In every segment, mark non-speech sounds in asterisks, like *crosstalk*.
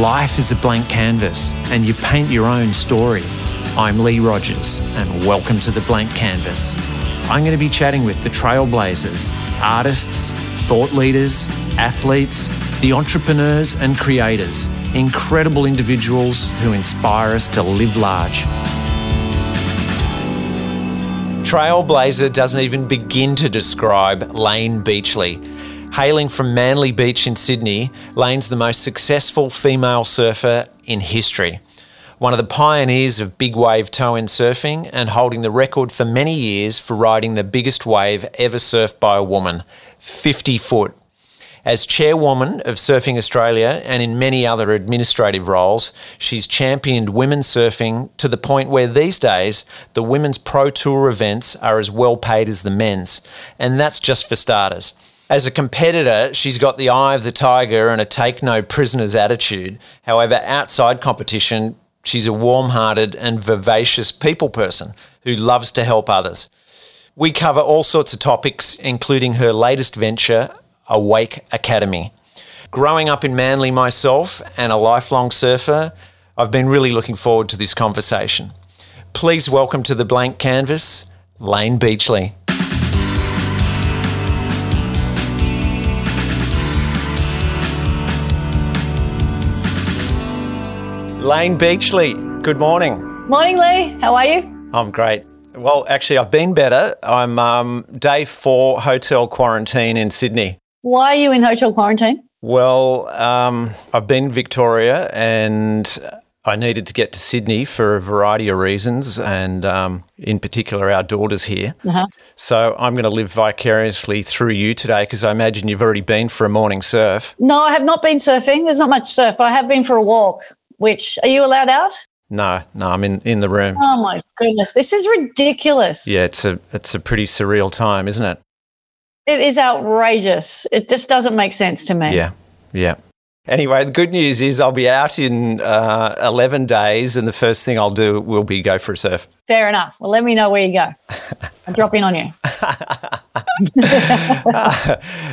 Life is a blank canvas, and you paint your own story. I'm Lee Rogers, and welcome to the Blank Canvas. I'm going to be chatting with the trailblazers, artists, thought leaders, athletes, the entrepreneurs and creators, incredible individuals who inspire us to live large. Trailblazer doesn't even begin to describe Layne Beachley. Hailing from Manly Beach in Sydney, Layne's the most successful female surfer in history. One of the pioneers of big wave tow in surfing and holding the record for many years for riding the biggest wave ever surfed by a woman 50 foot. As chairwoman of Surfing Australia and in many other administrative roles, she's championed women's surfing to the point where these days the women's pro tour events are as well paid as the men's. And that's just for starters. As a competitor, she's got the eye of the tiger and a take no prisoners attitude. However, outside competition, she's a warm hearted and vivacious people person who loves to help others. We cover all sorts of topics, including her latest venture, Awake Academy. Growing up in Manly myself and a lifelong surfer, I've been really looking forward to this conversation. Please welcome to the blank canvas, Layne Beachley. Layne Beachley, good morning. Morning, Lee. How are you? I'm great. Well, actually, I've been better. I'm um, day four hotel quarantine in Sydney. Why are you in hotel quarantine? Well, um, I've been Victoria and I needed to get to Sydney for a variety of reasons, and um, in particular, our daughter's here. Uh-huh. So I'm going to live vicariously through you today because I imagine you've already been for a morning surf. No, I have not been surfing. There's not much surf, but I have been for a walk. Which are you allowed out? No, no, I'm in, in the room. Oh my goodness, this is ridiculous. Yeah, it's a it's a pretty surreal time, isn't it? It is outrageous. It just doesn't make sense to me. Yeah, yeah. Anyway, the good news is I'll be out in uh, 11 days, and the first thing I'll do will be go for a surf. Fair enough. Well, let me know where you go. *laughs* I'll drop in on you. *laughs*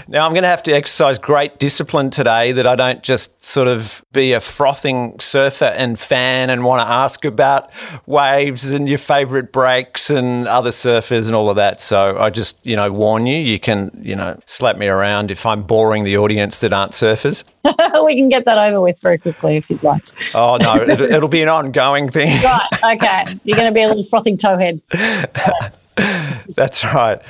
now, I'm going to have to exercise great discipline today that I don't just sort of be a frothing surfer and fan and want to ask about waves and your favorite breaks and other surfers and all of that. So I just, you know, warn you, you can, you know, slap me around if I'm boring the audience that aren't surfers. *laughs* we can get that over with very quickly if you'd like. Oh, no, it'll, it'll be an ongoing thing. *laughs* right. Okay. You're going to be a little frothing towhead. *laughs* That's right.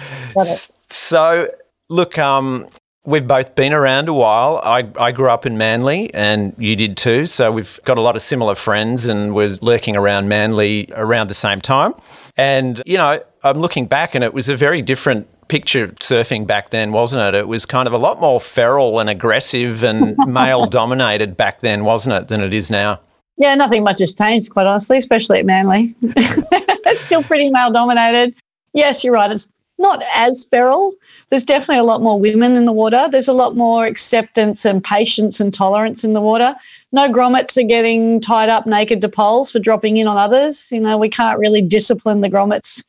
So, look, um, we've both been around a while. I, I grew up in Manly and you did too. So, we've got a lot of similar friends and we're lurking around Manly around the same time. And, you know, I'm looking back and it was a very different picture surfing back then, wasn't it? It was kind of a lot more feral and aggressive and *laughs* male dominated back then, wasn't it, than it is now? Yeah, nothing much has changed, quite honestly, especially at Manly. *laughs* it's still pretty male dominated. Yes, you're right. It's not as feral. There's definitely a lot more women in the water. There's a lot more acceptance and patience and tolerance in the water. No grommets are getting tied up naked to poles for dropping in on others. You know, we can't really discipline the grommets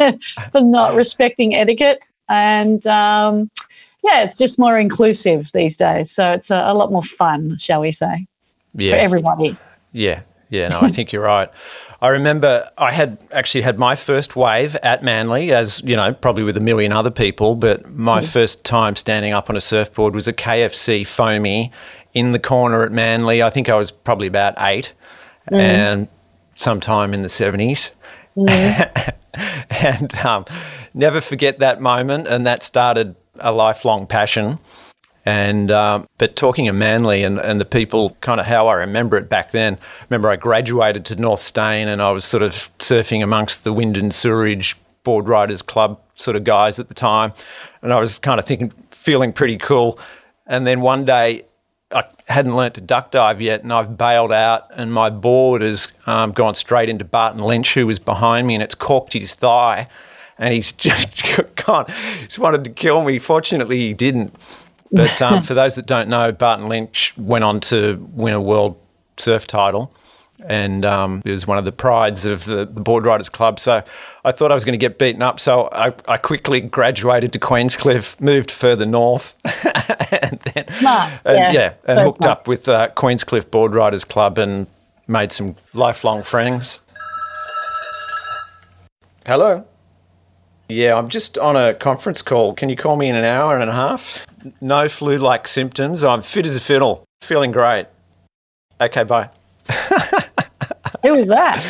*laughs* for not respecting etiquette. And um, yeah, it's just more inclusive these days. So it's a, a lot more fun, shall we say, yeah. for everybody. Yeah, yeah, no, I think you're right. I remember I had actually had my first wave at Manly, as you know, probably with a million other people. But my mm. first time standing up on a surfboard was a KFC foamy in the corner at Manly. I think I was probably about eight, mm. and sometime in the seventies. Mm. *laughs* and um, never forget that moment, and that started a lifelong passion. And um, but talking of Manly and, and the people, kind of how I remember it back then. Remember, I graduated to North Steyne, and I was sort of surfing amongst the Wind and Sewerage Board Riders Club sort of guys at the time, and I was kind of thinking, feeling pretty cool. And then one day, I hadn't learnt to duck dive yet, and I've bailed out, and my board has um, gone straight into Barton Lynch, who was behind me, and it's corked his thigh, and he's *laughs* just gone. He's wanted to kill me. Fortunately, he didn't. But um, *laughs* for those that don't know, Barton Lynch went on to win a world surf title. and um, it was one of the prides of the, the Board Riders Club. So I thought I was going to get beaten up, so I, I quickly graduated to Queenscliff, moved further north, *laughs* and then and, yeah. yeah, and So hooked up with uh, Queenscliff Board Riders Club and made some lifelong friends. Hello. Yeah, I'm just on a conference call. Can you call me in an hour and a half? No flu like symptoms. I'm fit as a fiddle. Feeling great. Okay, bye. *laughs* Who was that?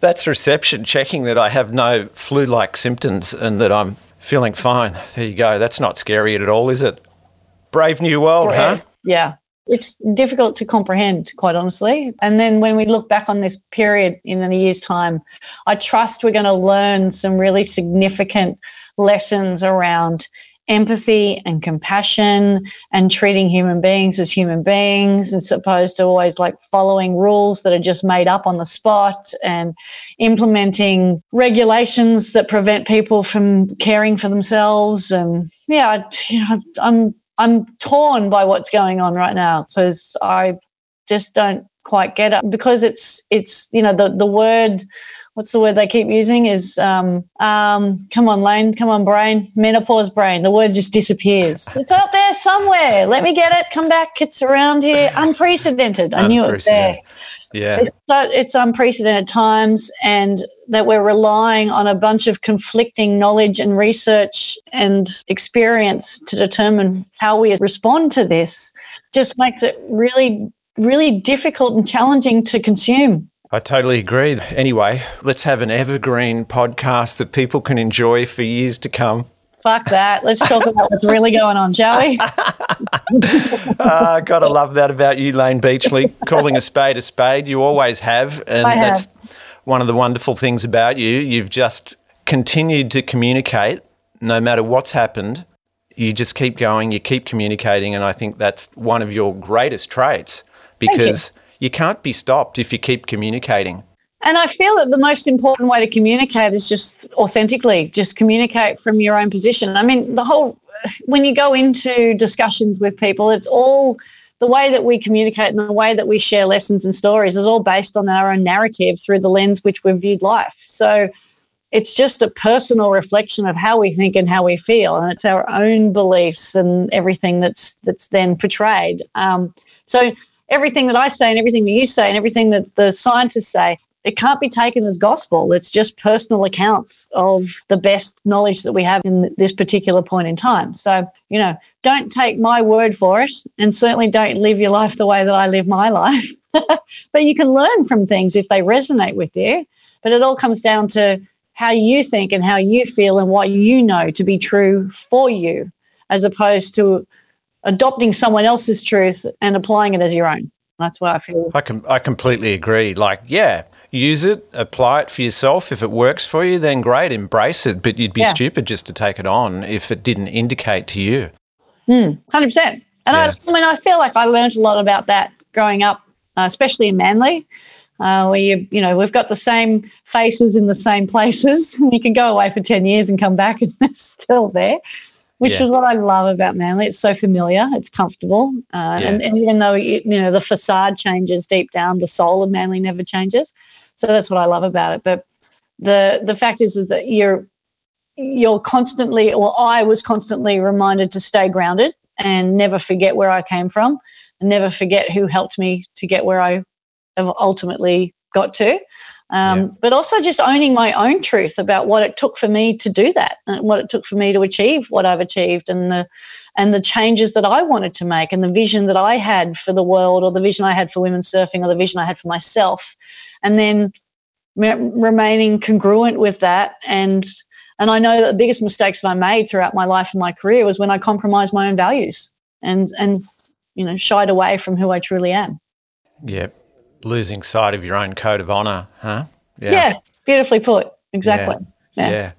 That's reception checking that I have no flu like symptoms and that I'm feeling fine. There you go. That's not scary at all, is it? Brave new world, huh? Yeah. It's difficult to comprehend, quite honestly. And then when we look back on this period in a year's time, I trust we're going to learn some really significant lessons around empathy and compassion and treating human beings as human beings as opposed to always like following rules that are just made up on the spot and implementing regulations that prevent people from caring for themselves and yeah I, you know, i'm i'm torn by what's going on right now because i just don't quite get it because it's it's you know the the word what's the word they keep using is um um come on Layne come on brain menopause brain. The word just disappears. It's out there somewhere. Let me get it. Come back. It's around here. Unprecedented. I knew it was there. Yeah. it's, so it's unprecedented times and that we're relying on a bunch of conflicting knowledge and research and experience to determine how we respond to this just makes it really really difficult and challenging to consume I totally agree. Anyway, let's have an evergreen podcast that people can enjoy for years to come. fuck that let's talk about what's really going on shall we *laughs* Ah, gotta love that about you, Layne Beachley. Calling a spade a spade. You always have. And have. that's one of the wonderful things about you. You've just continued to communicate no matter what's happened. You just keep going, you keep communicating. And I think that's one of your greatest traits because you can't be stopped if you keep communicating. And I feel that the most important way to communicate is just authentically, just communicate from your own position. I mean, the whole, when you go into discussions with people, it's all the way that we communicate and the way that we share lessons and stories is all based on our own narrative through the lens which we've viewed life. So it's just a personal reflection of how we think and how we feel, and it's our own beliefs and everything that's that's then portrayed. Um, so everything that I say and everything that you say and everything that the scientists say, it can't be taken as gospel. It's just personal accounts of the best knowledge that we have in this particular point in time. So, you know, don't take my word for it and certainly don't live your life the way that I live my life. *laughs* but you can learn from things if they resonate with you. But it all comes down to how you think and how you feel and what you know to be true for you, as opposed to adopting someone else's truth and applying it as your own. That's what I feel. I com- I completely agree. Like, yeah, use it, apply it for yourself. If it works for you, then great, embrace it. But you'd be Yeah. stupid just to take it on if it didn't indicate to you. Hundred percent. And Yeah. I, I mean, I feel like I learned a lot about that growing up, uh, especially in Manly, uh, where you, you know, we've got the same faces in the same *laughs* places. and You can go away for ten years and come back, and *laughs* it's still there, which Yeah. is what I love about Manly. It's so familiar, it's comfortable, uh, and, Yeah. and even though you you know the facade changes deep down, the soul of Manly never changes. So that's what I love about it. But the the fact is, is that you're you're constantly, or I was constantly reminded to stay grounded and never forget where I came from and never forget who helped me to get where I have ultimately got to. Um, Yeah. But also just owning my own truth about what it took for me to do that and what it took for me to achieve what I've achieved and the and the changes that I wanted to make and the vision that I had for the world or the vision I had for women surfing or the vision I had for myself. And then remaining congruent with that and and I know that the biggest mistakes that I made throughout my life and my career was when I compromised my own values and and you know shied away from who I truly am. Yeah. Losing sight of your own code of honor, huh? Yeah, beautifully put. Exactly. Yeah. Yeah.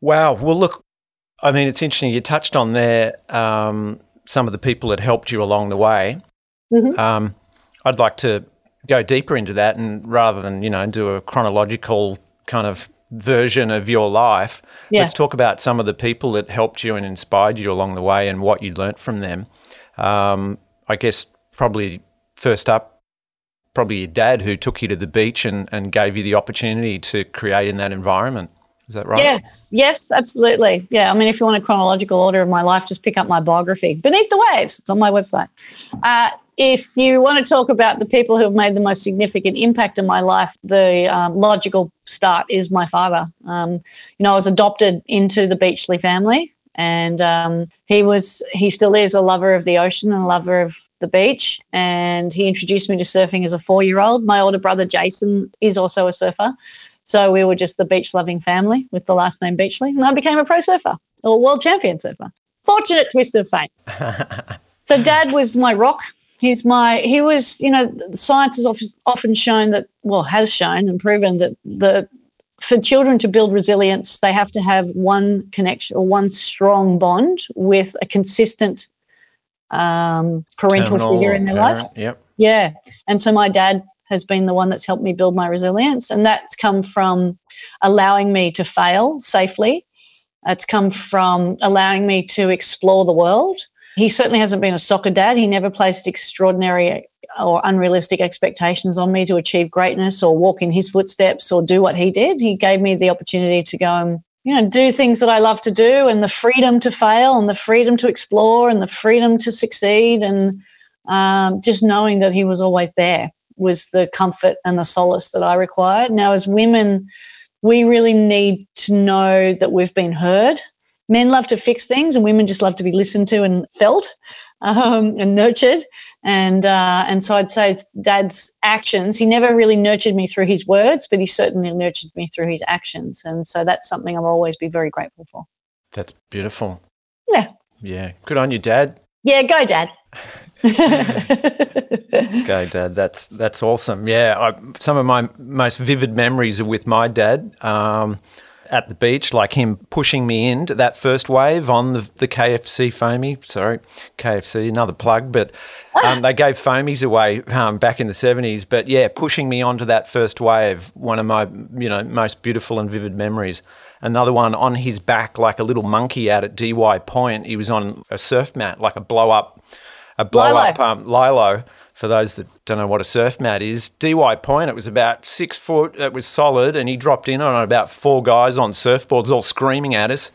Wow. Well, look, I mean, it's interesting. You touched on there um, some of the people that helped you along the way. Mhm. Um, I'd like to go deeper into that, and rather than you know do a chronological kind of version of your life, Yeah. let's talk about some of the people that helped you and inspired you along the way, and what you learnt from them. Um, I guess probably first up, probably your dad who took you to the beach and, and gave you the opportunity to create in that environment. Is that right? Yes, yes, absolutely. Yeah, I mean, if you want a chronological order of my life, just pick up my biography, Beneath the Waves. It's on my website. Uh, if you want to talk about the people who have made the most significant impact in my life, the um, logical start is my father. Um, you know, I was adopted into the Beachley family, and um, he was, he still is a lover of the ocean and a lover of the beach. And he introduced me to surfing as a four-year-old. My older brother Jason is also a surfer. So we were just the beach loving family with the last name Beachley. And I became a pro surfer or world champion surfer. Fortunate twist of fate. *laughs* so dad was my rock. He's my, he was, you know, science has often shown that, well, has shown and proven that the, for children to build resilience, they have to have one connection or one strong bond with a consistent um, parental Terminal figure in their parent, life. Yep. Yeah. And so my dad has been the one that's helped me build my resilience. And that's come from allowing me to fail safely. It's come from allowing me to explore the world. He certainly hasn't been a soccer dad. He never placed extraordinary or unrealistic expectations on me to achieve greatness or walk in his footsteps or do what he did. He gave me the opportunity to go and you know do things that I love to do and the freedom to fail and the freedom to explore and the freedom to succeed and um, just knowing that he was always there was the comfort and the solace that I required. Now, as women, we really need to know that we've been heard. Men love to fix things, and women just love to be listened to and felt um, and nurtured. And uh, and so I'd say Dad's actions. He never really nurtured me through his words, but he certainly nurtured me through his actions. And so that's something I'll always be very grateful for. That's beautiful. Yeah. Yeah. Good on you, Dad. Yeah. Go, Dad. *laughs* Go, Dad. That's that's awesome. Yeah, I, some of my most vivid memories are with my dad um, at the beach, like him pushing me into that first wave on the, the KFC foamy. Sorry, KFC, another plug, but um, they gave foamies away um, back in the seventies. But yeah, pushing me onto that first wave, one of my you know most beautiful and vivid memories. Another one on his back, like a little monkey out at DY Point. He was on a surf mat, like a blow up a blow Lilo. up um, lilo. For those that don't know what a surf mat is, DY Point, it was about six foot. It was solid, and he dropped in on about four guys on surfboards, all screaming at us.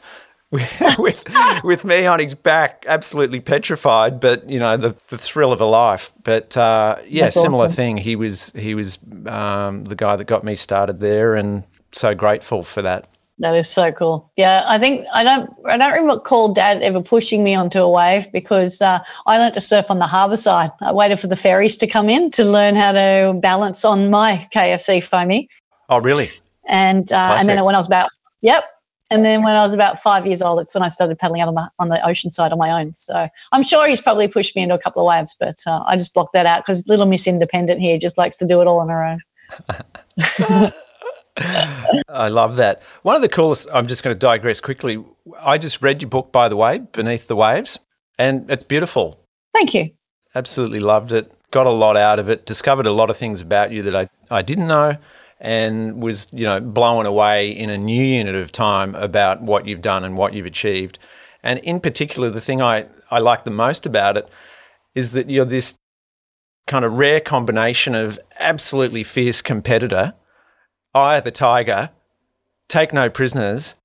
*laughs* with, with me on his back, absolutely petrified, but you know the, the thrill of a life. But uh, yeah, That's similar awesome. thing. He was he was um, the guy that got me started there, and so grateful for that. That is so cool. Yeah, I think I don't I don't recall Dad ever pushing me onto a wave because uh, I learned to surf on the harbour side. I waited for the ferries to come in to learn how to balance on my KFC foamy, Oh, really? and uh, and then Classic. when I was about yep, and then when I was about five years old, it's when I started paddling out on the on the ocean side on my own. So I'm sure he's probably pushed me into a couple of waves, but uh, I just blocked that out because little Miss Independent here just likes to do it all on her own. *laughs* I love that. One of the coolest, I'm just going to digress quickly. I just read your book, by the way, Beneath the Waves, and it's beautiful. Thank you. Absolutely loved it. Got a lot out of it. Discovered a lot of things about you that I, I didn't know and was, you know, blown away in a new unit of time about what you've done and what you've achieved. And in particular, the thing I, I like the most about it is that you're this kind of rare combination of absolutely fierce competitor eye the tiger, take no prisoners,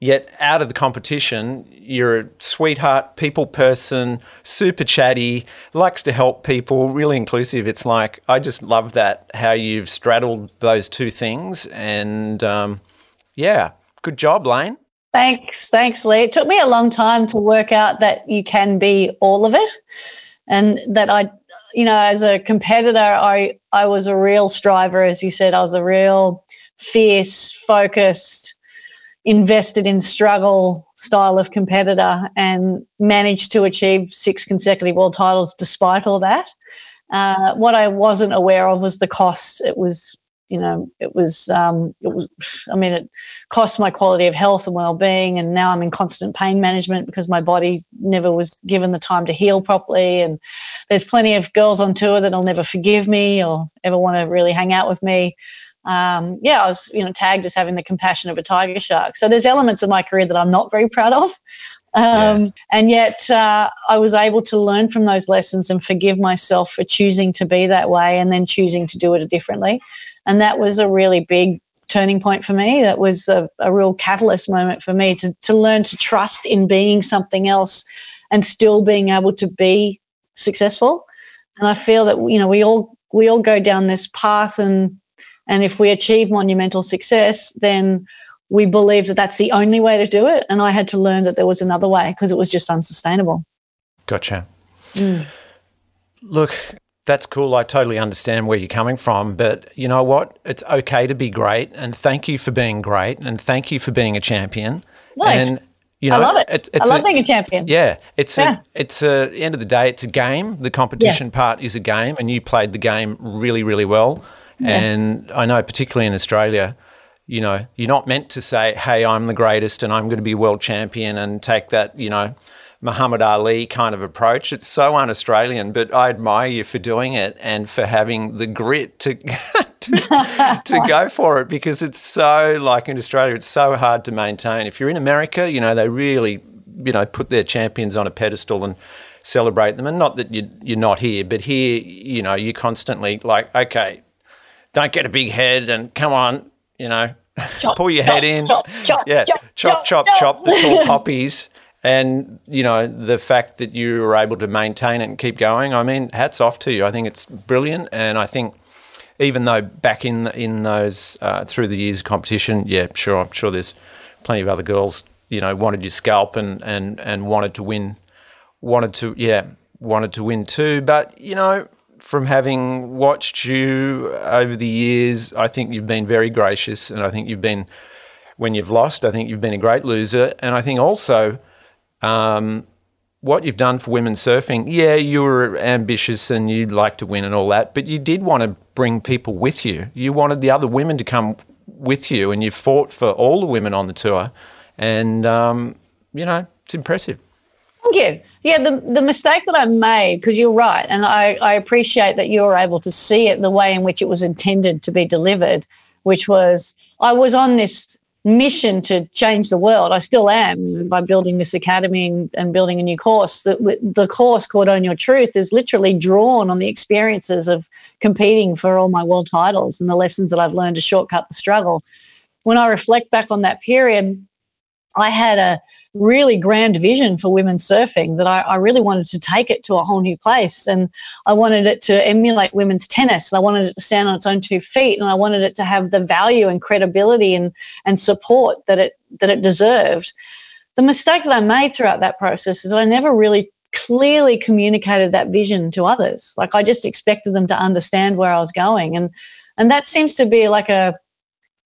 yet out of the competition, you're a sweetheart, people person, super chatty, likes to help people, really inclusive. It's like, I just love that, how you've straddled those two things. And um, yeah, good job, Layne. Thanks, thanks, Lee. It took me a long time to work out that you can be all of it, and that I, you know, as a competitor, I I was a real striver, as you said. I was a real fierce, focused, invested in struggle style of competitor, and managed to achieve six consecutive world titles despite all that. Uh, what I wasn't aware of was the cost. It was, you know, it was, um, it was. I mean, it cost my quality of health and well-being and now i'm in constant pain management because my body never was given the time to heal properly and there's plenty of girls on tour that'll never forgive me or ever want to really hang out with me um, yeah i was you know tagged as having the compassion of a tiger shark so there's elements of my career that i'm not very proud of Um, yeah. And yet uh, I was able to learn from those lessons and forgive myself for choosing to be that way and then choosing to do it differently. And that was a really big turning point for me. That was a, a real catalyst moment for me to, to learn to trust in being something else and still being able to be successful. And I feel that, you know, we all we all go down this path and and if we achieve monumental success, then we believe that that's the only way to do it. And I had to learn that there was another way because it was just unsustainable. Gotcha. Mm. Look, that's cool. I totally understand where you're coming from. But you know what? It's okay to be great. And thank you for being great. And thank you for being a champion. Nice. And you know, I love it. It's, it's I love a, being a champion. Yeah, it's yeah. a, it's a, the end of the day, it's a game. The competition yeah. part is a game, and you played the game really, really well. Yeah. And I know, particularly in Australia, you know, you're not meant to say, "Hey, I'm the greatest, and I'm going to be world champion," and take that, you know, Muhammad Ali kind of approach. It's so un-Australian, but I admire you for doing it and for having the grit to *laughs* to, to *laughs* go for it because it's so like in Australia, it's so hard to maintain. If you're in America, you know they really you know put their champions on a pedestal and celebrate them. And not that you you're not here, but here you know you're constantly like okay, don't get a big head and come on, you know. Chop, *laughs* pull your chop, head in, chop, yeah, chop, chop, chop, chop the tall poppies, and you know the fact that you were able to maintain it and keep going i mean hats off to you. I think it's brilliant. And i think even though back in in those uh, through the years of competition yeah sure i'm sure there's plenty of other girls you know wanted your scalp and and and wanted to win wanted to yeah wanted to win too. But you know from having watched you over the years i think you've been very gracious. And i think you've been when you've lost i think you've been a great loser. And i think also um, what you've done for women surfing, yeah, you were ambitious and you'd like to win and all that, but you did want to bring people with you. You wanted the other women to come with you, and you fought for all the women on the tour. And, um, you know, it's impressive. Thank you. Yeah, the, the mistake that I made, because you're right, and I, I appreciate that you were able to see it the way in which it was intended to be delivered, which was I was on this mission to change the world. I still am by building this academy and, building a new course. The, the course called Own Your Truth is literally drawn on the experiences of competing for all my world titles and the lessons that I've learned to shortcut the struggle. When I reflect back on that period, I had a really grand vision for women surfing that I, I, really wanted to take it to a whole new place. And I wanted it to emulate women's tennis. And I wanted it to stand on its own two feet. And I wanted it to have the value and credibility and, and support that it that it deserved. The mistake that I made throughout that process is that I never really clearly communicated that vision to others. Like I just expected them to understand where I was going. And and that seems to be like a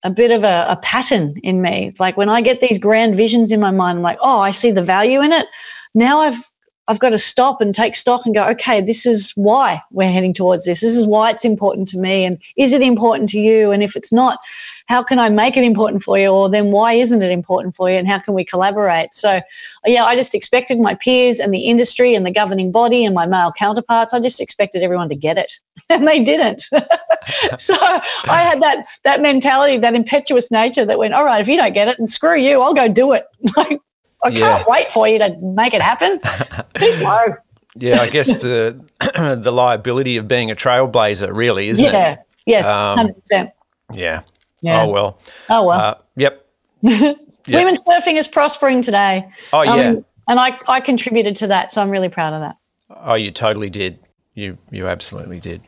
a bit of a, a pattern in me. Like when I get these grand visions in my mind, I'm like, oh, I see the value in it. Now I've I've got to stop and take stock and go, okay, this is why we're heading towards this. This is why it's important to me. And is it important to you? And if it's not, how can I make it important for you? Or then why isn't it important for you? And how can we collaborate? So, yeah, I just expected my peers and the industry and the governing body and my male counterparts, I just expected everyone to get it. *laughs* And they didn't. *laughs* so I had that that mentality, that impetuous nature that went, all right, if you don't get it, and screw you, I'll go do it. *laughs* like I can't wait for you to make it happen. Too slow. Yeah, I guess the *clears throat* the liability of being a trailblazer, really, isn't yeah. it? Yes, um, percent. Yeah. Yeah. Oh well. Oh well. Uh, yep. yep. *laughs* Women surfing is prospering today. Oh yeah. Um, and I I contributed to that, so I'm really proud of that. Oh, you totally did. You you absolutely did.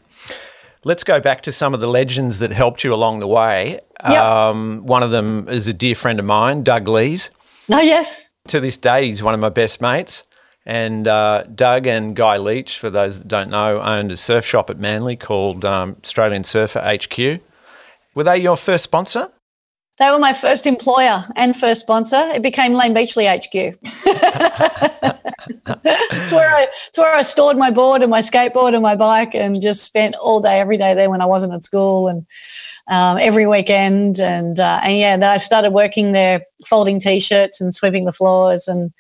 Let's go back to some of the legends that helped you along the way. Yep. Um, one of them is a dear friend of mine, Doug Lees. Oh yes. To this day, he's one of my best mates. And uh, Doug and Guy Leach, for those that don't know, owned a surf shop at Manly called um, Australian Surfer HQ. Were they your first sponsor? They were my first employer and first sponsor. It became Layne Beachley HQ. *laughs* it's, where I, it's where I stored my board and my skateboard and my bike and just spent all day, every day there when I wasn't at school and um, every weekend. And, uh, and yeah, I started working there, folding t-shirts and sweeping the floors. And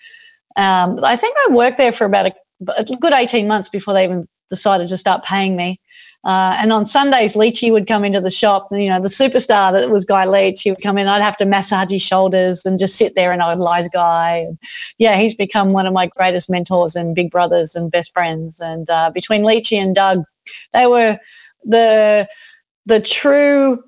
um, I think I worked there for about a, a good 18 months before they even decided to start paying me. Uh, and on Sundays, Leachy would come into the shop. You know, the superstar that was Guy Leach, he would come in. I'd have to massage his shoulders and just sit there and idolize Guy. And yeah, he's become one of my greatest mentors and big brothers and best friends. And uh, between Leachy and Doug, they were the the true.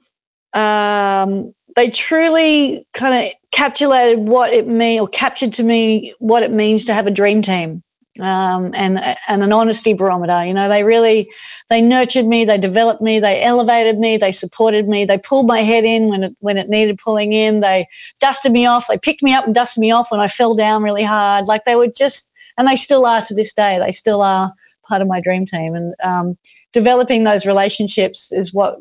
Um, they truly kind of capturated what it means or captured to me what it means to have a dream team um, and and an honesty barometer. You know, they really they nurtured me, they developed me, they elevated me, they supported me, they pulled my head in when it when it needed pulling in, they dusted me off, they picked me up and dusted me off when I fell down really hard. Like they were just, and they still are to this day. They still are part of my dream team, and um, developing those relationships is what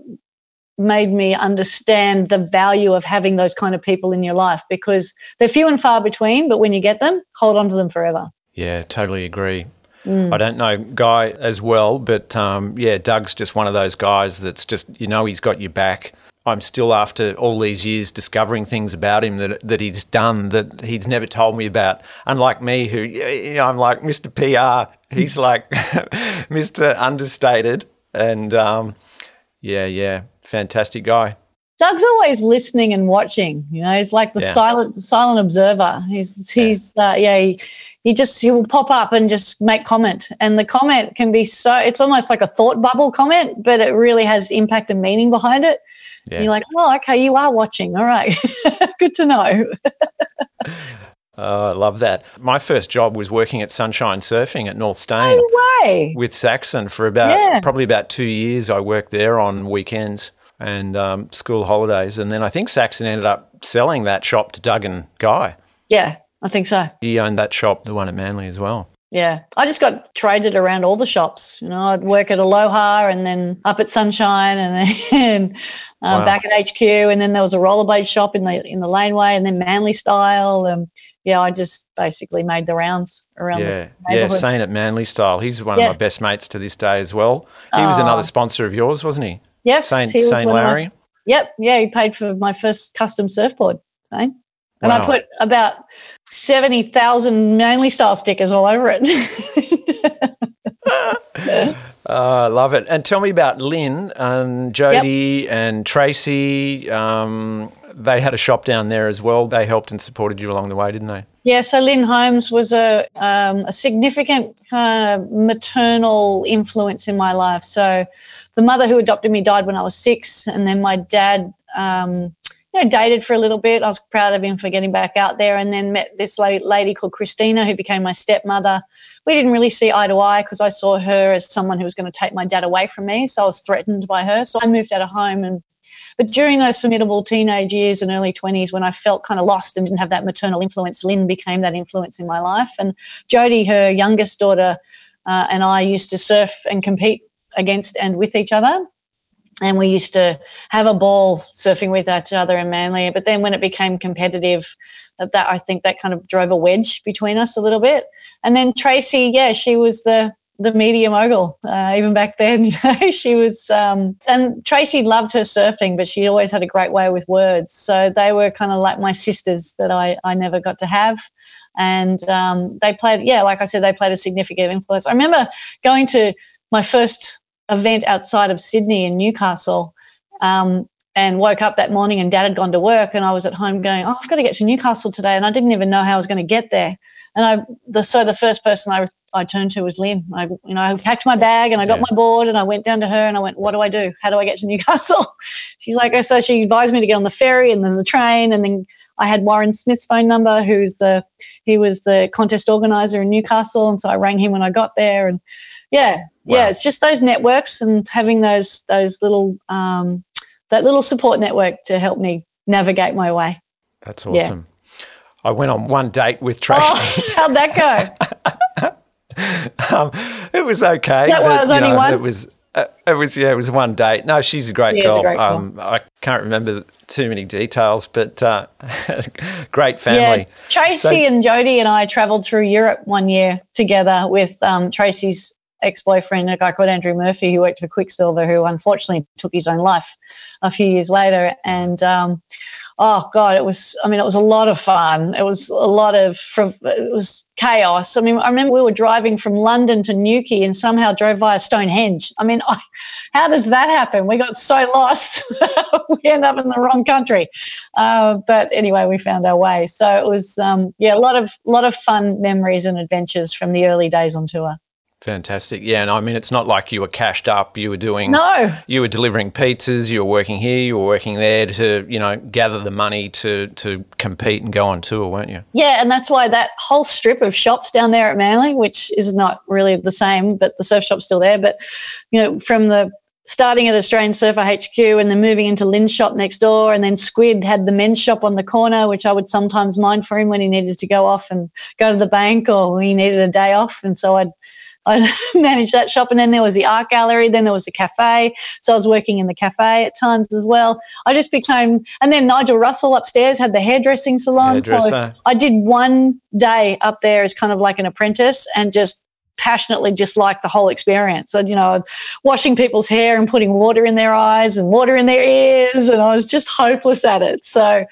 made me understand the value of having those kind of people in your life because they're few and far between but when you get them hold on to them forever yeah, totally agree. Mm. I don't know Guy as well, but um, yeah, Doug's just one of those guys that's just, you know, he's got your back. I'm still, after all these years, discovering things about him that, that he's done that he's never told me about. Unlike me, who, you know, I'm like Mr. PR, he's like *laughs* Mr. Understated. And um, yeah, yeah, fantastic guy. Doug's always listening and watching. You know, he's like the yeah. silent silent observer. He's he's yeah, uh, yeah he, he just he will pop up and just make comment and the comment can be so it's almost like a thought bubble comment but it really has impact and meaning behind it yeah. you're like oh okay you are watching all right *laughs* good to know *laughs* Oh, I love that. My first job was working at Sunshine Surfing at North Steyne. No way. With Saxon for about yeah. probably about two years. I worked there on weekends and um, school holidays, and then I think Saxon ended up selling that shop to Doug and Guy. Yeah, I think so. He owned that shop, the one at Manly as well. Yeah, I just got traded around all the shops. You know, I'd work at Aloha and then up at Sunshine and then *laughs* uh, wow. back at HQ, and then there was a rollerblade shop in the in the laneway, and then Manly Style. And yeah, I just basically made the rounds around. Yeah, yeah, Sane at Manly Style. He's one yeah. of my best mates to this day as well. He was another sponsor of yours, wasn't he? Yes, Saint, he was Saint Larry. My, yep, yeah, he paid for my first custom surfboard. Sane. And wow. I put about 70,000 Manly style stickers all over it. I *laughs* uh, love it. And tell me about Lynn and Jody yep. and Tracy. Um, they had a shop down there as well. They helped and supported you along the way, didn't they? Yeah, so Lynn Holmes was a, um, a significant kind of maternal influence in my life. So the mother who adopted me died when I was six, and then my dad um, you know, dated for a little bit. I was proud of him for getting back out there and then met this lady called Christina who became my stepmother. We didn't really see eye to eye because I saw her as someone who was going to take my dad away from me. So I was threatened by her. So I moved out of home and but during those formidable teenage years and early 20s when I felt kind of lost and didn't have that maternal influence, Lynn became that influence in my life. And Jody, her youngest daughter, uh, and I used to surf and compete against and with each other and we used to have a ball surfing with each other in Manly. But then when it became competitive, that I think that kind of drove a wedge between us a little bit. And then Tracy, yeah, she was the the media mogul uh, even back then. *laughs* she was, um, and Tracy loved her surfing, but she always had a great way with words. So they were kind of like my sisters that I I never got to have. And um, they played, yeah, like I said, they played a significant influence. I remember going to my first event outside of Sydney in Newcastle. Um, and woke up that morning and dad had gone to work and I was at home going, Oh, I've got to get to Newcastle today. And I didn't even know how I was going to get there. And I, the, so the first person I, I turned to was Lynn. I, you know, I packed my bag and I got yeah. my board and I went down to her and I went, what do I do? How do I get to Newcastle? *laughs* She's like, oh, so she advised me to get on the ferry and then the train. And then I had Warren Smith's phone number, who's the, he was the contest organizer in Newcastle. And so I rang him when I got there and, yeah, wow. yeah. It's just those networks and having those those little um, that little support network to help me navigate my way. That's awesome. Yeah. I went on one date with Tracy. Oh, *laughs* how'd that go? *laughs* um, it was okay. That but, was only know, one. It was. Uh, it was yeah. It was one date. No, she's a great yeah, girl. A great um, I can't remember too many details, but uh, *laughs* great family. Yeah, Tracy so, and Jody and I travelled through Europe one year together with um, Tracy's ex-boyfriend, a guy called Andrew Murphy, who worked for Quiksilver, who unfortunately took his own life a few years later. And um, oh god, it was. I mean, it was a lot of fun. It was a lot of. It was chaos. I mean, I remember we were driving from London to Newquay and somehow drove via Stonehenge. I mean, *laughs* I, how does that happen? We got so lost, *laughs* we end up in the wrong country. Uh, but anyway, we found our way. So it was, um, yeah, a lot of lot of fun memories and adventures from the early days on tour. Fantastic. Yeah, and I mean, it's not like you were cashed up. You were doing no. You were delivering pizzas. You were working here. You were working there to you know gather the money to to compete and go on tour, weren't you? Yeah, and that's why that whole strip of shops down there at Manly, which is not really the same, but the surf shop's still there. But you know, from the starting at Australian Surfer HQ and then moving into Lynn's shop next door. And then Squid had the men's shop on the corner, which I would sometimes mind for him when he needed to go off and go to the bank or he needed a day off. And so I'd I *laughs* managed that shop. And then there was the art gallery. Then there was the cafe. So I was working in the cafe at times as well. I just became, and then Nigel Russell upstairs had the hairdressing salon. Hairdresser. So I did one day up there as kind of like an apprentice and just passionately dislike the whole experience. And, you know, washing people's hair and putting water in their eyes and water in their ears. And I was just hopeless at it. So,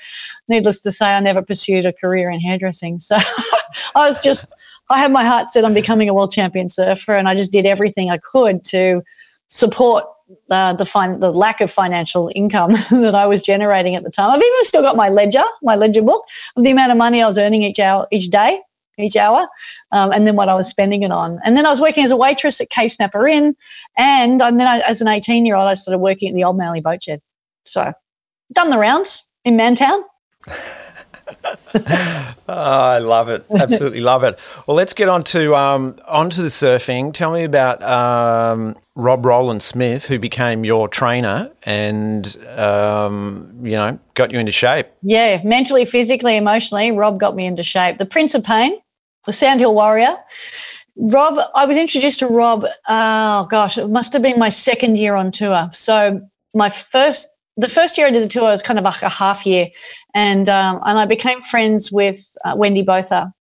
needless to say, I never pursued a career in hairdressing. So *laughs* I was just, I had my heart set on becoming a world champion surfer, and I just did everything I could to support uh, the fin- the lack of financial income *laughs* that I was generating at the time. I've even still got my ledger, my ledger book of the amount of money I was earning each hour, each day, each hour, um, and then what I was spending it on. And then I was working as a waitress at K Snapper Inn, and, and then I, as an 18 year old, I started working at the Old Manly Boat Shed. So, done the rounds in Mantown. *laughs* oh, *laughs* I love it. Absolutely love it. Well, let's get on to um, onto the surfing. Tell me about um, Rob Rowland Smith, who became your trainer and um, you know got you into shape. Yeah, mentally, physically, emotionally, Rob got me into shape. The Prince of Pain, the Sandhill Warrior. Rob, I was introduced to Rob. Oh gosh, it must have been my second year on tour. So my first the first year I did the tour was kind of like a half year, and um, and I became friends with uh, Wendy Botha,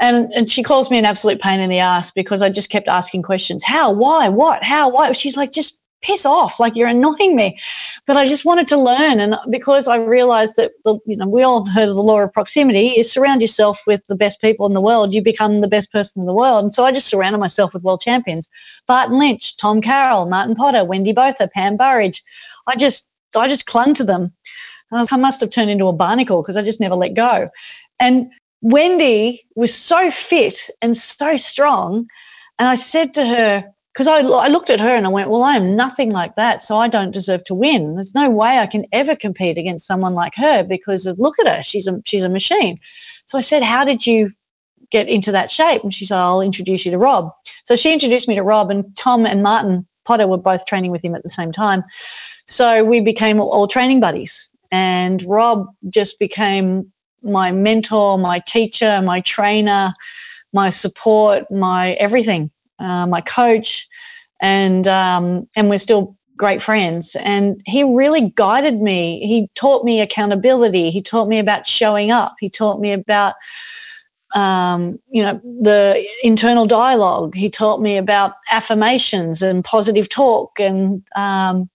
and and she calls me an absolute pain in the ass because I just kept asking questions: how, why, what, how, why. She's like, just piss off, like you're annoying me. But I just wanted to learn, and because I realized that you know we all heard of the law of proximity: is surround yourself with the best people in the world, you become the best person in the world. And so I just surrounded myself with world champions: Barton Lynch, Tom Carroll, Martin Potter, Wendy Botha, Pam Burridge. I just I just clung to them. I must have turned into a barnacle because I just never let go. And Wendy was so fit and so strong. And I said to her, because I, I looked at her and I went, Well, I am nothing like that. So I don't deserve to win. There's no way I can ever compete against someone like her because of, look at her. She's a, she's a machine. So I said, How did you get into that shape? And she said, I'll introduce you to Rob. So she introduced me to Rob, and Tom and Martin Potter were both training with him at the same time. So we became all training buddies. And Rob just became my mentor, my teacher, my trainer, my support, my everything, uh, my coach. And, um, and we're still great friends. And he really guided me. He taught me accountability. He taught me about showing up. He taught me about um, you know, the internal dialogue. He taught me about affirmations and positive talk and um,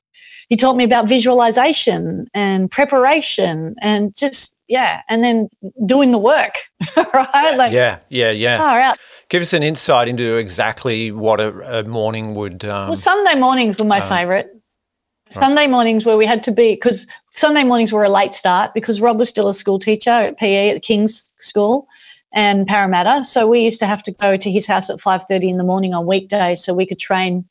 he taught me about visualization and preparation and just yeah and then doing the work *laughs* right? Like yeah yeah yeah. all right give us an insight into exactly what a, a morning would um, well sunday mornings were my um, favorite. sunday mornings where we had to be because sunday mornings were a late start because rob was still a school teacher at pe at king's school and parramatta. So we used to have to go to his house at 5.30 in the morning on weekdays so we could train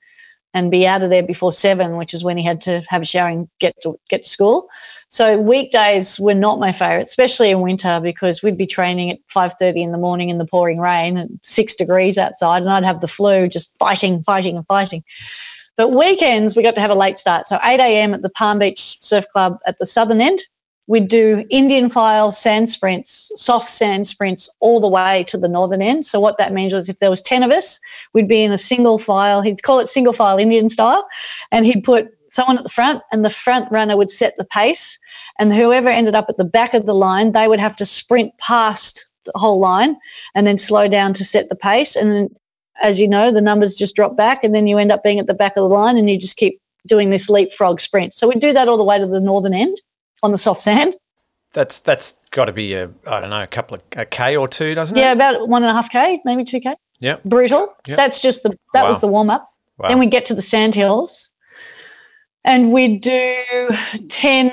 and be out of there before seven, which is when he had to have a shower and get to get to school. So weekdays were not my favorite, especially in winter because we'd be training at five thirty in the morning in the pouring rain and six degrees outside, and I'd have the flu, just fighting, fighting, and fighting. But weekends we got to have a late start, so eight a.m. at the Palm Beach Surf Club at the southern end, we'd do Indian file sand sprints, soft sand sprints all the way to the northern end. So what that means was if there was 10 of us, we'd be in a single file. He'd call it single file Indian style. And he'd put someone at the front and the front runner would set the pace. And whoever ended up at the back of the line, they would have to sprint past the whole line and then slow down to set the pace. And then, as you know, the numbers just drop back and then you end up being at the back of the line and you just keep doing this leapfrog sprint. So we'd do that all the way to the northern end on the soft sand. That's that's got to be a I don't know a couple of a k or two, doesn't it? Yeah, about one and a half k, maybe two k. Yeah. Brutal. Yep. That's just the that was the warm up. Wow. Then we get to the sandhills and we do 10,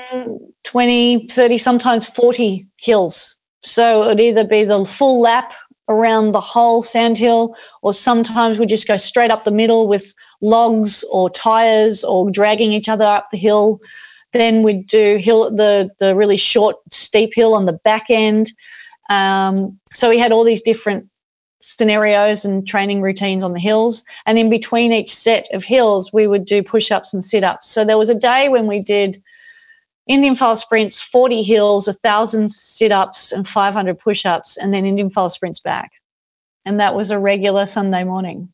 20, 30, sometimes 40 hills. So it would either be the full lap around the whole sandhill, or sometimes we just go straight up the middle with logs or tires or dragging each other up the hill. Then we'd do hill the the really short steep hill on the back end. Um, so we had all these different scenarios and training routines on the hills. And in between each set of hills, we would do push ups and sit ups. So there was a day when we did Indian file sprints, 40 hills, 1,000 sit ups, and 500 push ups, and then Indian file sprints back. And that was a regular Sunday morning.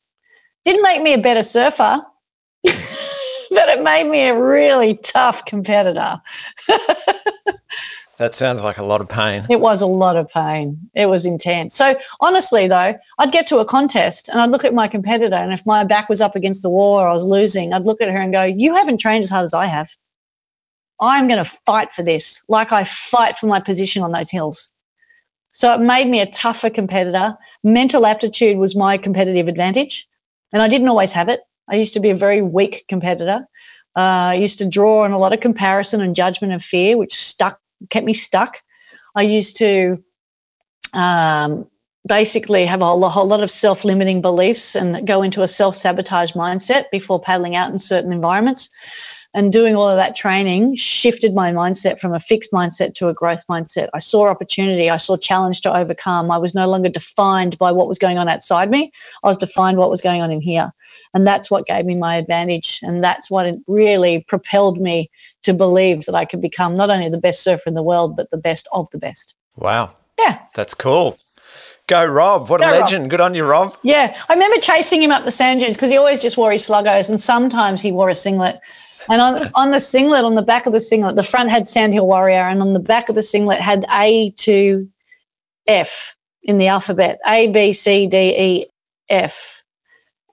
Didn't make me a better surfer, *laughs* it made me a really tough competitor. *laughs* That sounds like a lot of pain. It was a lot of pain. It was intense. So honestly, though, I'd get to a contest and I'd look at my competitor, and if my back was up against the wall or I was losing, I'd look at her and go, "You haven't trained as hard as I have. I'm going to fight for this, like I fight for my position on those hills." So it made me a tougher competitor. Mental aptitude was my competitive advantage, and I didn't always have it. I used to be a very weak competitor. Uh, I used to draw on a lot of comparison and judgment and fear, which stuck kept me stuck. I used to um, basically have a whole, a whole lot of self limiting beliefs and go into a self sabotage mindset before paddling out in certain environments. And doing all of that training shifted my mindset from a fixed mindset to a growth mindset. I saw opportunity, I saw challenge to overcome. I was no longer defined by what was going on outside me, I was defined what was going on in here. And that's what gave me my advantage. And that's what it really propelled me to believe that I could become not only the best surfer in the world, but the best of the best. Wow. Yeah. That's cool. Go, Rob. What Go, a Rob. legend. Good on you, Rob. Yeah. I remember chasing him up the sand dunes because he always just wore his sluggos and sometimes he wore a singlet. And on, *laughs* on the singlet, on the back of the singlet, the front had Sandhill Warrior, and on the back of the singlet had A to F in the alphabet A, B, C, D, E, F.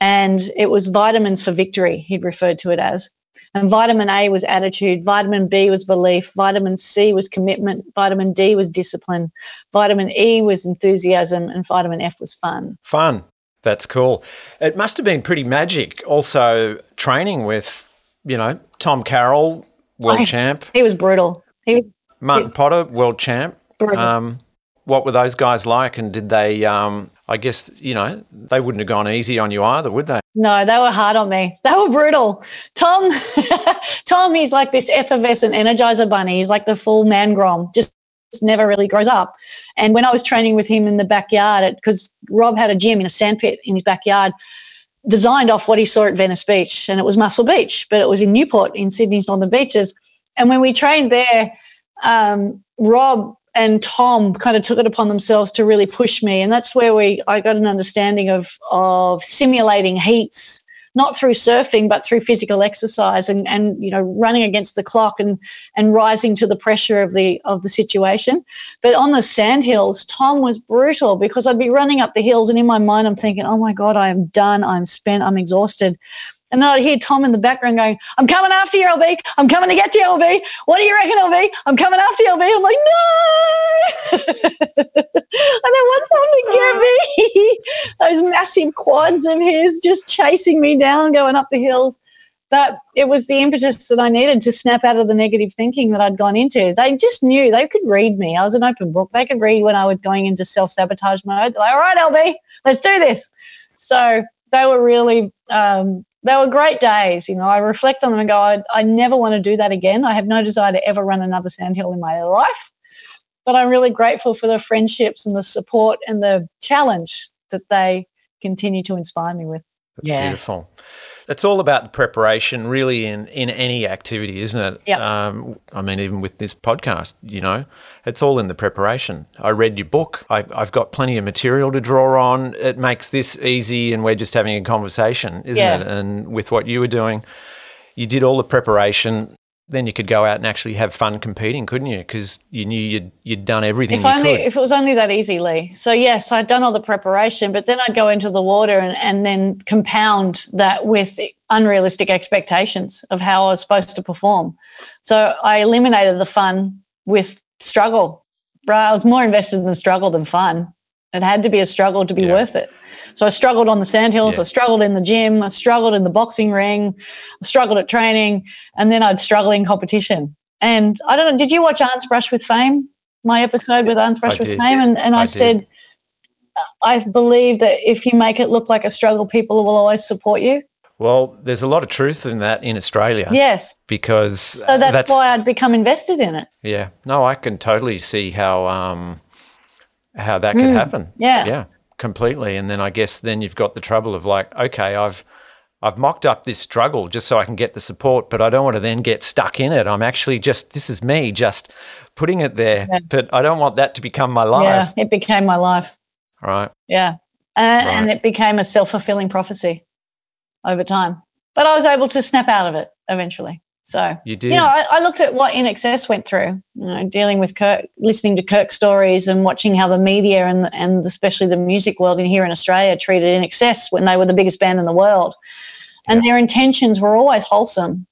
And it was vitamins for victory, he'd referred to it as. And vitamin A was attitude, vitamin B was belief, vitamin C was commitment, vitamin D was discipline, vitamin E was enthusiasm, and vitamin F was fun. Fun. That's cool. It must have been pretty magic also training with, you know, Tom Carroll, world I- champ, He was brutal. He was Martin Potter, world champ. brutal. Um, what were those guys like? And did they, um, I guess, you know, they wouldn't have gone easy on you either, would they? no, they were hard on me. They were brutal. Tom, *laughs* Tom, he's like this effervescent energizer bunny. He's like the full man grom, just never really grows up. And when I was training with him in the backyard, because Rob had a gym in a sandpit in his backyard, designed off what he saw at Venice Beach, and it was Muscle Beach, but it was in Newport in Sydney's northern beaches. And when we trained there, um, Rob and Tom kind of took it upon themselves to really push me, and that's where we I got an understanding of of simulating heats, not through surfing but through physical exercise and and you know running against the clock and and rising to the pressure of the of the situation. But on the sand hills, Tom was brutal because I'd be running up the hills, and in my mind I'm thinking, oh my god, I am done, I'm spent, I'm exhausted. And then I'd hear Tom in the background going, I'm coming after you, LB. I'm coming to get you, LB. What do you reckon, LB? I'm coming after you, LB. I'm like, no. *laughs* and then one time to get me, *laughs* those massive quads of his just chasing me down, going up the hills. But it was the impetus that I needed to snap out of the negative thinking that I'd gone into. They just knew they could read me. I was an open book. They could read when I was going into self sabotage mode. Like, all right, LB, let's do this. So they were really um, they were great days. You know, I reflect on them and go, I, I never want to do that again. I have no desire to ever run another sandhill in my life. But I'm really grateful for the friendships and the support and the challenge that they continue to inspire me with. That's beautiful. It's all about preparation, really, in, in any activity, isn't it? Yep. Um, I mean, even with this podcast, you know, it's all in the preparation. I read your book. I, I've got plenty of material to draw on. It makes this easy, and we're just having a conversation, isn't Yeah. it? And with what you were doing, you did all the preparation. Then you could go out and actually have fun competing, couldn't you? Because you knew you'd you'd done everything If you only could. if it was only that easy, Lee. So yes, I'd done all the preparation, but then I'd go into the water and, and then compound that with unrealistic expectations of how I was supposed to perform. So I eliminated the fun with struggle. Bro, I was more invested in the struggle than fun. It had to be a struggle to be Yeah. worth it. So I struggled on the sandhills, Yeah. I struggled in the gym, I struggled in the boxing ring, I struggled at training, and then I'd struggle in competition. And I don't know, did you watch Anh's Brush with Fame? My episode with Anh's Brush with did. Fame? And, and I, I said, I believe that if you make it look like a struggle, people will always support you. Well, there's a lot of truth in that in Australia Yes. because So that's, why I'd become invested in it. Yeah, no, I can totally see how um, how that could happen. Mm. yeah. yeah, completely. And then I guess then you've got the trouble of like, okay, I've I've mocked up this struggle just so I can get the support, but I don't want to then get stuck in it. I'm actually just this is me just putting it there, Yeah. but I don't want that to become my life. Yeah. It became my life. Right? Yeah. And, and it became a self fulfilling prophecy over time. But I was able to snap out of it eventually. So, You did. you know, I, I looked at what INXS went through, you know, dealing with Kirk, listening to Kirk stories and watching how the media and, and especially the music world in here in Australia treated INXS when they were the biggest band in the world. And their intentions were always wholesome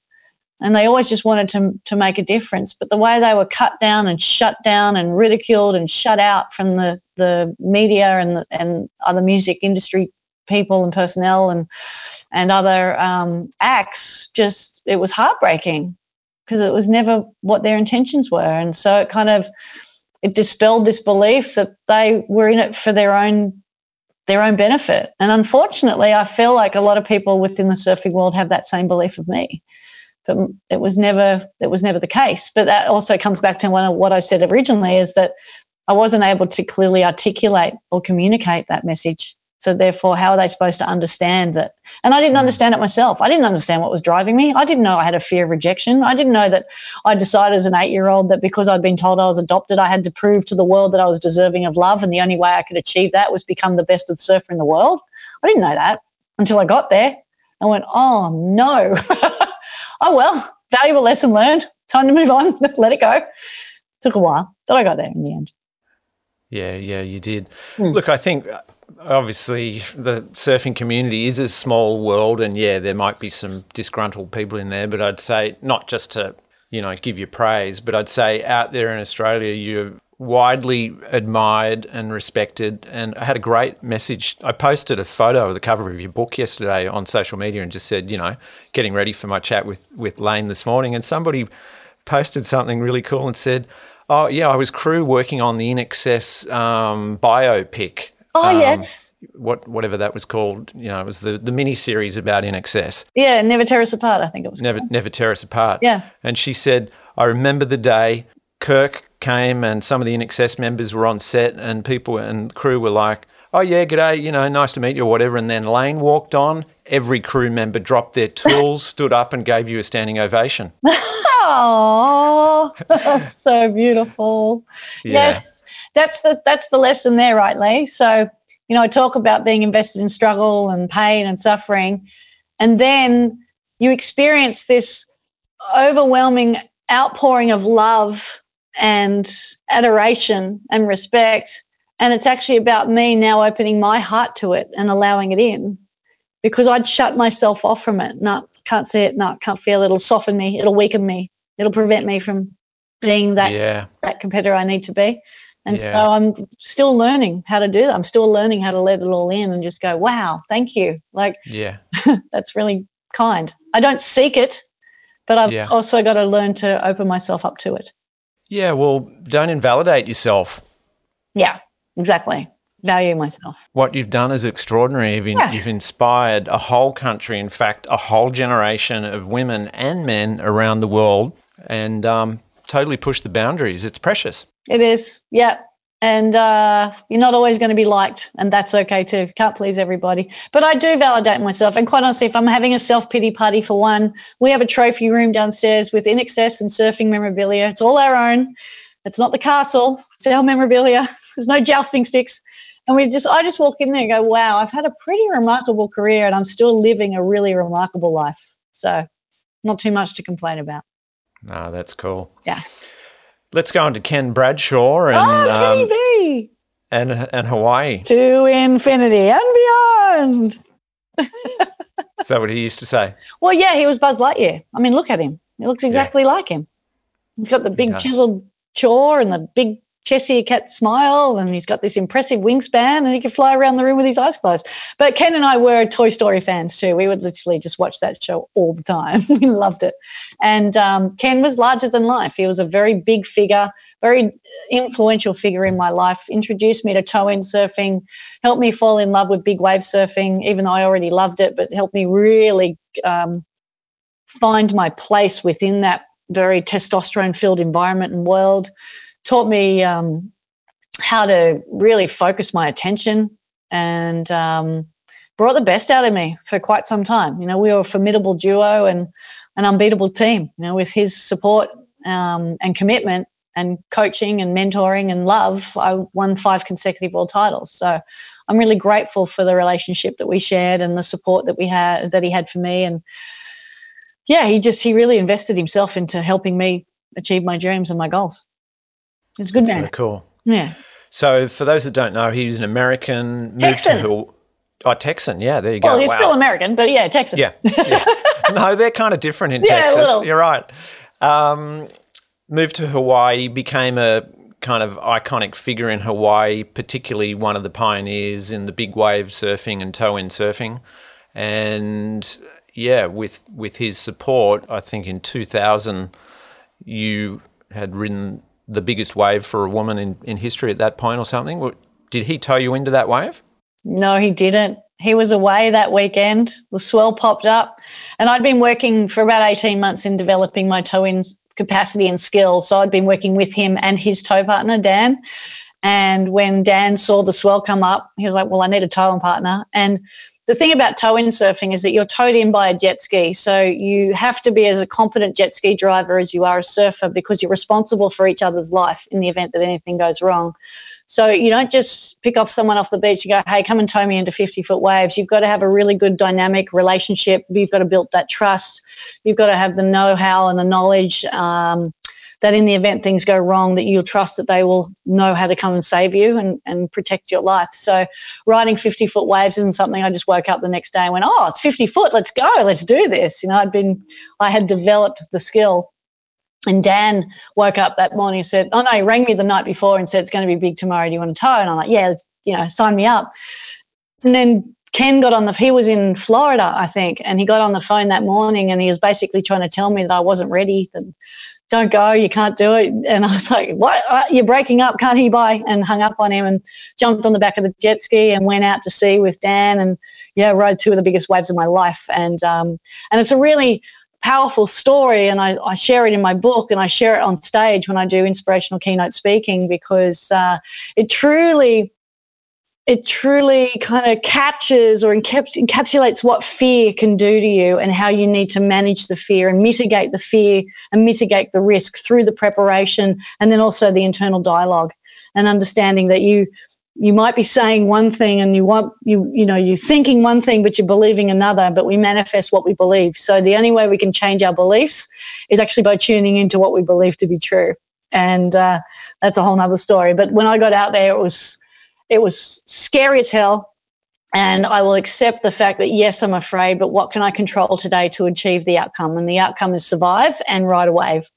and they always just wanted to, to make a difference. But the way they were cut down and shut down and ridiculed and shut out from the, the media and, the, and other music industry people and personnel and, and other um, acts, just it was heartbreaking because it was never what their intentions were. And so it kind of it dispelled this belief that they were in it for their own their own benefit. And unfortunately, I feel like a lot of people within the surfing world have that same belief of me. But it was never it was never the case. But that also comes back to one of what I said originally is that I wasn't able to clearly articulate or communicate that message. So therefore, how are they supposed to understand that? And I didn't understand it myself. I didn't understand what was driving me. I didn't know I had a fear of rejection. I didn't know that I decided as an eight-year-old that because I'd been told I was adopted, I had to prove to the world that I was deserving of love, and the only way I could achieve that was become the best surfer in the world. I didn't know that until I got there. I went, oh no. *laughs* oh well, valuable lesson learned. Time to move on. *laughs* Let it go. Took a while, but I got there in the end. Yeah, yeah, you did. Hmm. Look, I think uh, obviously the surfing community is a small world, and yeah, there might be some disgruntled people in there, but I'd say not just to you know give you praise, but I'd say out there in Australia, you're widely admired and respected. And I had a great message. I posted a photo of the cover of your book yesterday on social media and just said, you know, getting ready for my chat with with Layne this morning, and somebody posted something really cool and said, "Oh yeah, I was crew working on the INXS um, biopic. Oh Um, yes, what whatever that was called. You know, it was the the mini series about INXS. yeah. Never tear us apart. I think it was. Never never tear us apart. Yeah. And she said, I remember the day Kirk came and some of the INXS members were on set and people and crew were like, "Oh yeah, g'day, you know, nice to meet you," or whatever. And then Layne walked on. Every crew member dropped their *laughs* tools, stood up, and gave you a standing ovation. *laughs* Oh, *laughs* that's so beautiful. Yeah. Yes, that's the that's the lesson there, right, Lee? So, you know, I talk about being invested in struggle and pain and suffering, and then you experience this overwhelming outpouring of love and adoration and respect. And it's actually about me now opening my heart to it and allowing it in because I'd shut myself off from it. No, can't see it. No, can't feel it. It'll soften me. It'll weaken me. It'll prevent me from being that yeah. that competitor I need to be. And Yeah. so I'm still learning how to do that. I'm still learning how to let it all in and just go, wow, thank you. Like Yeah. *laughs* that's really kind. I don't seek it, but I've Yeah. also got to learn to open myself up to it. Yeah. Well, don't invalidate yourself. Yeah, exactly. Value myself. what you've done is extraordinary. You've, in, Yeah. you've inspired a whole country, in fact, a whole generation of women and men around the world, and um, totally push the boundaries. It's precious. It is. Yeah. And uh, you're not always going to be liked, and that's okay too. Can't please everybody. But I do validate myself. And quite honestly, if I'm having a self pity party for one, we have a trophy room downstairs with INXS and surfing memorabilia. It's all our own. It's not the castle, it's our memorabilia. *laughs* There's no jousting sticks. And we just, I just walk in there and go, wow, I've had a pretty remarkable career and I'm still living a really remarkable life. So, not too much to complain about. Ah, that's cool. Yeah. Let's go on to Ken Bradshaw and oh, um, and and Hawaii. To infinity and beyond. *laughs* Is that what he used to say? Well, yeah, he was Buzz Lightyear. I mean, look at him. He looks exactly like him. He's got the big chiseled jaw and the big Cheshire cat smile, and he's got this impressive wingspan, and he can fly around the room with his eyes closed. But Ken and I were Toy Story fans too. We would literally just watch that show all the time. *laughs* we loved it. And um, Ken was larger than life. He was a very big figure, very influential figure in my life. Introduced me to tow-in surfing, helped me fall in love with big wave surfing, even though I already loved it, but helped me really um, find my place within that very testosterone-filled environment and world taught me um, how to really focus my attention and um, brought the best out of me for quite some time. You know, we were a formidable duo and an unbeatable team. You know, with his support um, and commitment and coaching and mentoring and love, I won five consecutive world titles. So I'm really grateful for the relationship that we shared and the support that we had that he had for me. And yeah, he just he really invested himself into helping me achieve my dreams and my goals. It's a good man. So cool. Yeah. So for those that don't know, he's an American. Texan. Moved to Hawaii. Oh, Texan. Yeah, there you go. Well, he's wow. still American, but yeah, Texan. Yeah. yeah. *laughs* no, they're kind of different in Yeah, Texas. You're right. Um, moved to Hawaii, became a kind of iconic figure in Hawaii, particularly one of the pioneers in the big wave surfing and tow in surfing. And yeah, with with his support, I think in 2000 you had ridden the biggest wave for a woman in, in history at that point or something. Did he tow you into that wave? No, he didn't. He was away that weekend. The swell popped up, and I'd been working for about 18 months in developing my tow in capacity and skill. So I'd been working with him and his tow partner, Dan. And when Dan saw the swell come up, he was like, Well, I need a towing partner. And the thing about tow in surfing is that you're towed in by a jet ski. So you have to be as a competent jet ski driver as you are a surfer because you're responsible for each other's life in the event that anything goes wrong. So you don't just pick off someone off the beach and go, hey, come and tow me into 50 foot waves. You've got to have a really good dynamic relationship. You've got to build that trust. You've got to have the know how and the knowledge um, that in the event things go wrong, that you'll trust that they will know how to come and save you and, and protect your life. So riding 50 foot waves isn't something I just woke up the next day and went, oh, it's 50 foot. Let's go. Let's do this. You know, I'd been, I had developed the skill. And Dan woke up that morning and said, Oh no, he rang me the night before and said, It's going to be big tomorrow. Do you want to tow? And I'm like, Yeah, you know, sign me up. And then Ken got on the, he was in Florida, I think, and he got on the phone that morning and he was basically trying to tell me that I wasn't ready, that don't go, you can't do it. And I was like, What? Uh, You're breaking up, can't he buy? And hung up on him and jumped on the back of the jet ski and went out to sea with Dan and, yeah, rode two of the biggest waves of my life. And, um, and it's a really, powerful story and I, I, share it in my book and I share it on stage when I do inspirational keynote speaking because uh, it truly it truly kind of captures or encapsulates what fear can do to you and how you need to manage the fear and mitigate the fear and mitigate the risk through the preparation and then also the internal dialogue and understanding that you you might be saying one thing and you want you you know you're thinking one thing but you're believing another but we manifest what we believe. So the only way we can change our beliefs is actually by tuning into what we believe to be true. And uh, that's a whole nother story. But when i got out there it was it was scary as hell and i will accept the fact that yes i'm afraid but what can i control today to achieve the outcome and the outcome is survive and ride a wave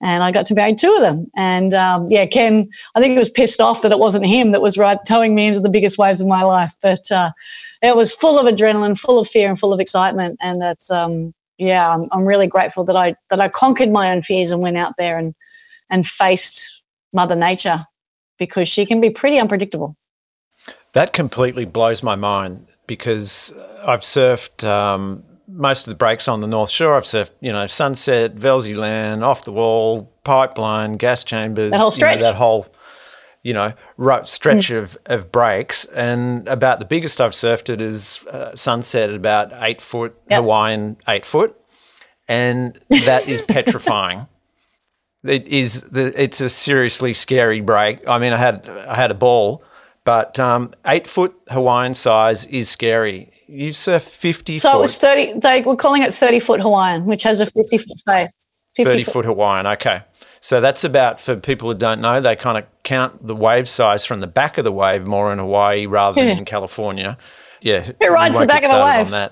and I got to marry two of them. And um, yeah, Ken, I think he was pissed off that it wasn't him that was right towing me into the biggest waves of my life. But uh, it was full of adrenaline, full of fear, and full of excitement. And that's um, yeah, I'm, I'm really grateful that I that I conquered my own fears and went out there and and faced Mother Nature because she can be pretty unpredictable. That completely blows my mind because I've surfed um, most of the breaks on the North Shore. I've surfed, you know, Sunset, Velzy Land, Off the Wall, Pipeline, Gas Chambers. The whole you know, stretch. that whole, you know, ro- stretch of, of breaks. And about the biggest I've surfed it is uh, Sunset at about eight foot, Yep. Hawaiian eight foot. And that is *laughs* petrifying. It is the, it's a seriously scary break. I mean, I had I had a ball, but um, eight foot Hawaiian size is scary. You surf fifty So foot, it was 30, they were calling it 30 foot Hawaiian, which has a 50 foot face. 50 thirty foot Hawaiian. Okay, so that's about for people who don't know. They kind of count the wave size from the back of the wave more in Hawaii rather than Yeah. in California. Yeah, Who rides the back of the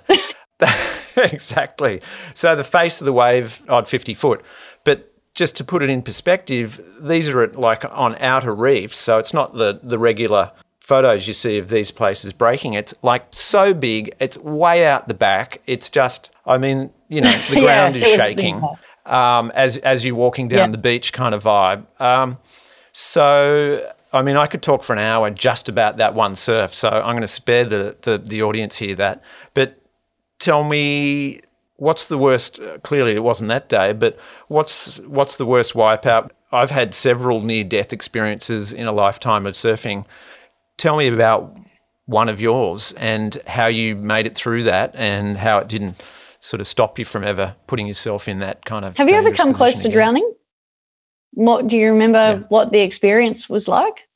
wave? *laughs* Exactly. So the face of the wave, odd fifty foot, but just to put it in perspective, these are at, like on outer reefs, so it's not the the regular photos you see of these places breaking. It's like so big, it's way out the back. It's just, I mean, you know, *laughs* the ground yeah, is shaking um, as as you're walking down yeah. the beach, kind of vibe. Um, so, I mean, I could talk for an hour just about that one surf. So I'm going to spare the, the the audience here that. But tell me what's the worst? Clearly, it wasn't that day, but what's what's the worst wipeout? I've had several near death experiences in a lifetime of surfing. Tell me about one of yours and how you made it through that and how it didn't sort of stop you from ever putting yourself in that kind of. Have you ever come close to again. drowning? What do you remember? Yeah. What the experience was like?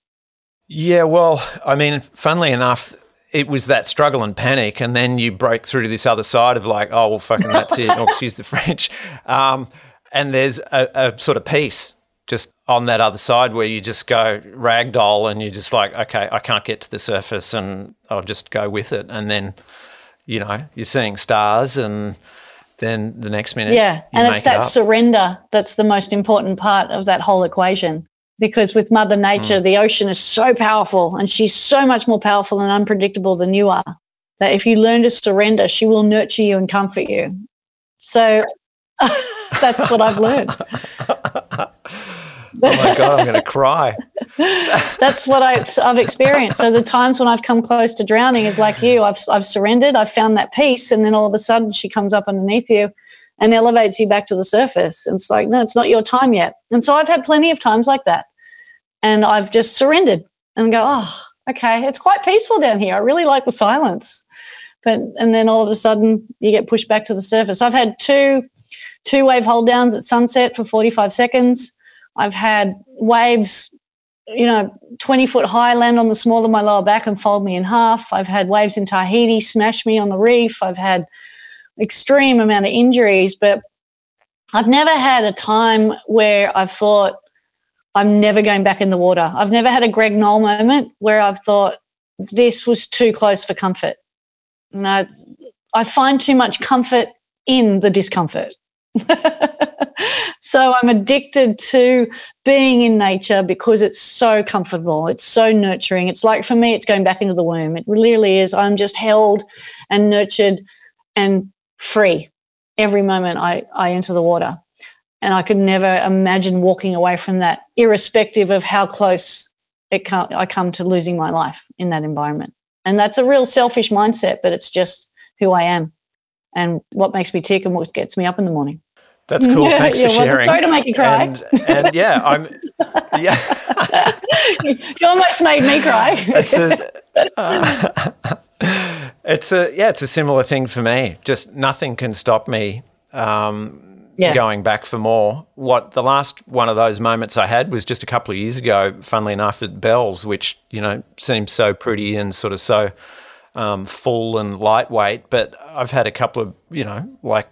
Yeah, well, I mean, funnily enough, it was that struggle and panic, and then you break through to this other side of like, oh well, fucking that's it. oh, *laughs* excuse the French. Um, and there's a, a, sort of peace just on that other side where you just go ragdoll, and you're just like, okay, I can't get to the surface, and I'll just go with it, and then you know you're seeing stars, and then the next minute, yeah, and it's that it surrender that's the most important part of that whole equation because with Mother Nature, mm. the ocean is so powerful and she's so much more powerful and unpredictable than you are. That if you learn to surrender, she will nurture you and comfort you. So *laughs* that's what I've learned. *laughs* oh my God, I'm going to cry. *laughs* that's what I, have experienced. So the times when I've come close to drowning is like you. I've, I've surrendered, I've found that peace, and then all of a sudden she comes up underneath you and elevates you back to the surface. And it's like, no, it's not your time yet. And so I've had plenty of times like that and I've just surrendered and go, oh, okay, it's quite peaceful down here. I really like the silence. But and then all of a sudden you get pushed back to the surface. I've had two two wave hold downs at sunset for 45 seconds. I've had waves, you know, 20 foot high land on the small of my lower back and fold me in half. I've had waves in Tahiti smash me on the reef. I've had extreme amount of injuries, but I've never had a time where I've thought, I'm never going back in the water. I've never had a Greg Noll moment where I've thought this was too close for comfort. No, I find too much comfort in the discomfort. *laughs* so I'm addicted to being in nature because it's so comfortable. It's so nurturing. It's like for me, it's going back into the womb. It really is. I'm just held and nurtured and free every moment I, I enter the water. And I could never imagine walking away from that, irrespective of how close it come, I come to losing my life in that environment. And that's a real selfish mindset, but it's just who I am and what makes me tick and what gets me up in the morning. That's cool. *laughs* Thanks for sharing. Sorry to make you cry. And, and yeah, I'm. Yeah. *laughs* you almost made me cry. *laughs* it's a. Uh, it's a yeah. It's a similar thing for me. Just nothing can stop me. Um, yeah. going back for more. What the last one of those moments I had was just a couple of years ago, funnily enough, at Bells, which, you know, seems so pretty and sort of so um, full and lightweight. But I've had a couple of, you know, like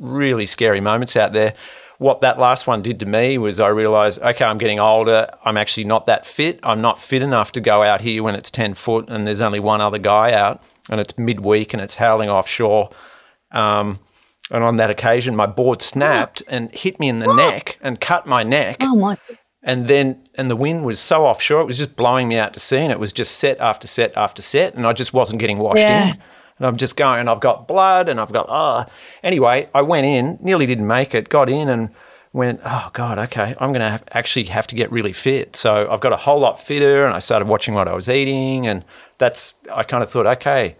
really scary moments out there. What that last one did to me was I realized, okay, I'm getting older. I'm actually not that fit. I'm not fit enough to go out here when it's 10 foot and there's only one other guy out and it's midweek and it's howling offshore. Um, and on that occasion, my board snapped and hit me in the neck and cut my neck. Oh my! And then, and the wind was so offshore, it was just blowing me out to sea, and it was just set after set after set, and I just wasn't getting washed yeah. in. And I'm just going, and I've got blood, and I've got ah. Oh. Anyway, I went in, nearly didn't make it, got in, and went, oh God, okay, I'm going to actually have to get really fit. So I've got a whole lot fitter, and I started watching what I was eating, and that's I kind of thought, okay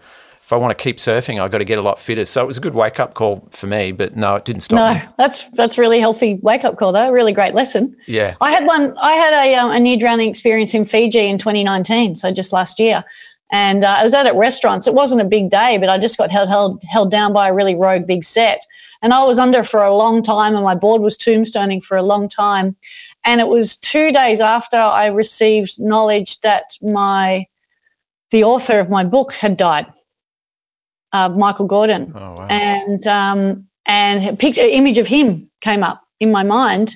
if I want to keep surfing, I've got to get a lot fitter. So it was a good wake up call for me, but no, it didn't stop. No, me. that's that's really healthy wake up call though. Really great lesson. Yeah, I had one. I had a, um, a near drowning experience in Fiji in 2019, so just last year, and uh, I was out at restaurants. It wasn't a big day, but I just got held held held down by a really rogue big set, and I was under for a long time, and my board was tombstoning for a long time, and it was two days after I received knowledge that my the author of my book had died uh, Michael Gordon, oh, wow. and um, and a picture image of him came up in my mind,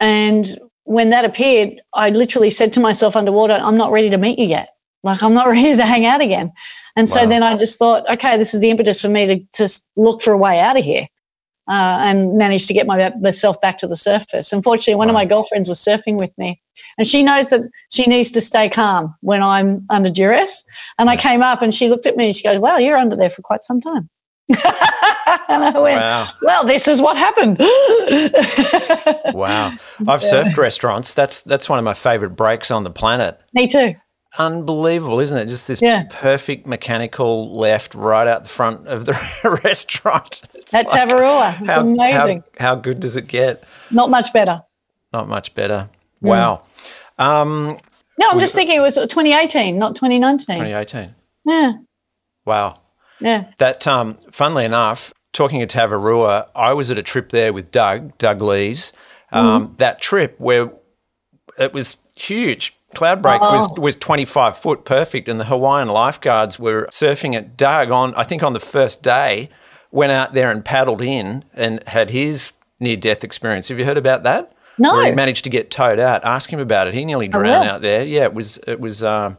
and when that appeared, I literally said to myself underwater, "I'm not ready to meet you yet. Like I'm not *laughs* ready to hang out again." And so then I just thought, okay, this is the impetus for me to just look for a way out of here. Uh, and managed to get my, myself back to the surface. Unfortunately, one wow. of my girlfriends was surfing with me, and she knows that she needs to stay calm when I'm under duress. And I came up, and she looked at me and she goes, "Wow, you're under there for quite some time." *laughs* and I went, wow. "Well, this is what happened." *laughs* wow, I've surfed restaurants. That's that's one of my favorite breaks on the planet. Me too unbelievable, isn't it? Just this yeah. perfect mechanical left right out the front of the *laughs* restaurant. At like, Tavarua. How, amazing. How, how, good does it get? Not much better. Not much better. Mm. Wow. Um, no, I'm just thinking it was 2018, not 2019. 2018. Yeah. Wow. Yeah. That, um, funnily enough, talking of Tavarua, I was at a trip there with Doug, Doug Lees. Um, mm. That trip where it was huge Cloudbreak oh. was was 25 foot perfect, and the Hawaiian lifeguards were surfing at Doug on I think on the first day. Went out there and paddled in and had his near death experience. Have you heard about that? No. Where he managed to get towed out. Ask him about it. He nearly drowned out there. Yeah, it was it was um,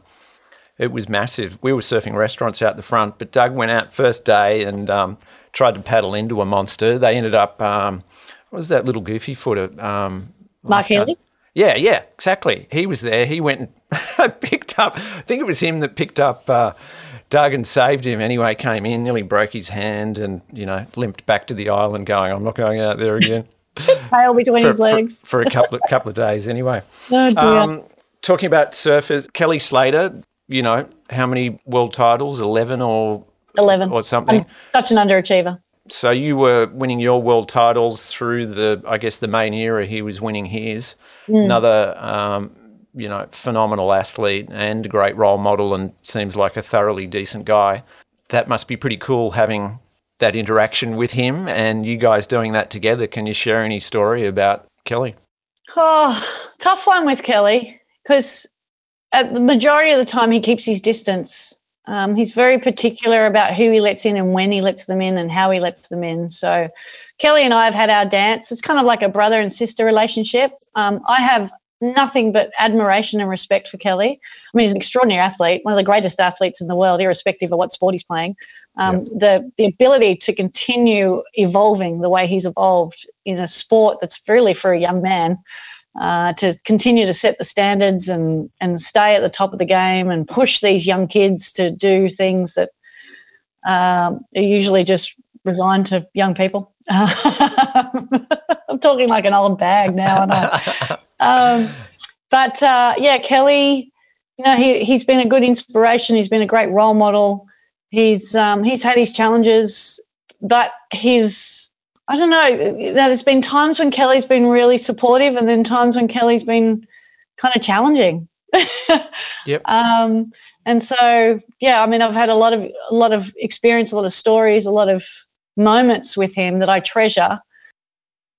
it was massive. We were surfing restaurants out the front, but Doug went out first day and um, tried to paddle into a monster. They ended up um, what was that little goofy footer? Um, Mark Healey. Yeah, yeah, exactly. He was there. He went and *laughs* picked up, I think it was him that picked up uh, Doug and saved him. Anyway, came in, nearly broke his hand and, you know, limped back to the island going, I'm not going out there again. *laughs* Tail between for, his legs. For, for, a couple of, couple of days anyway. *laughs* Oh, um, talking about surfers, Kelly Slater, you know, how many world titles? 11 or 11 or something. I'm such an underachiever so you were winning your world titles through the, I guess, the main era. He was winning his. Mm. Another, um, you know, phenomenal athlete and a great role model, and seems like a thoroughly decent guy. That must be pretty cool having that interaction with him and you guys doing that together. Can you share any story about Kelly? Oh, tough one with Kelly because at the majority of the time he keeps his distance um, he's very particular about who he lets in and when he lets them in and how he lets them in. So, Kelly and I have had our dance. It's kind of like a brother and sister relationship. Um, I have nothing but admiration and respect for Kelly. I mean, he's an extraordinary athlete, one of the greatest athletes in the world, irrespective of what sport he's playing. Um, The the ability to continue evolving the way he's evolved in a sport that's really for a young man uh, to continue to set the standards and and stay at the top of the game and push these young kids to do things that um, are usually just resigned to young people. *laughs* I'm talking like an old bag now, I *laughs* um, but uh, yeah, Kelly, you know, he he's been a good inspiration. He's been a great role model. He's um, he's had his challenges, but his I don't know. There's been times when Kelly's been really supportive, and then times when Kelly's been kind of challenging. *laughs* yep. Um, and so, yeah, I mean, I've had a lot of a lot of experience, a lot of stories, a lot of moments with him that I treasure.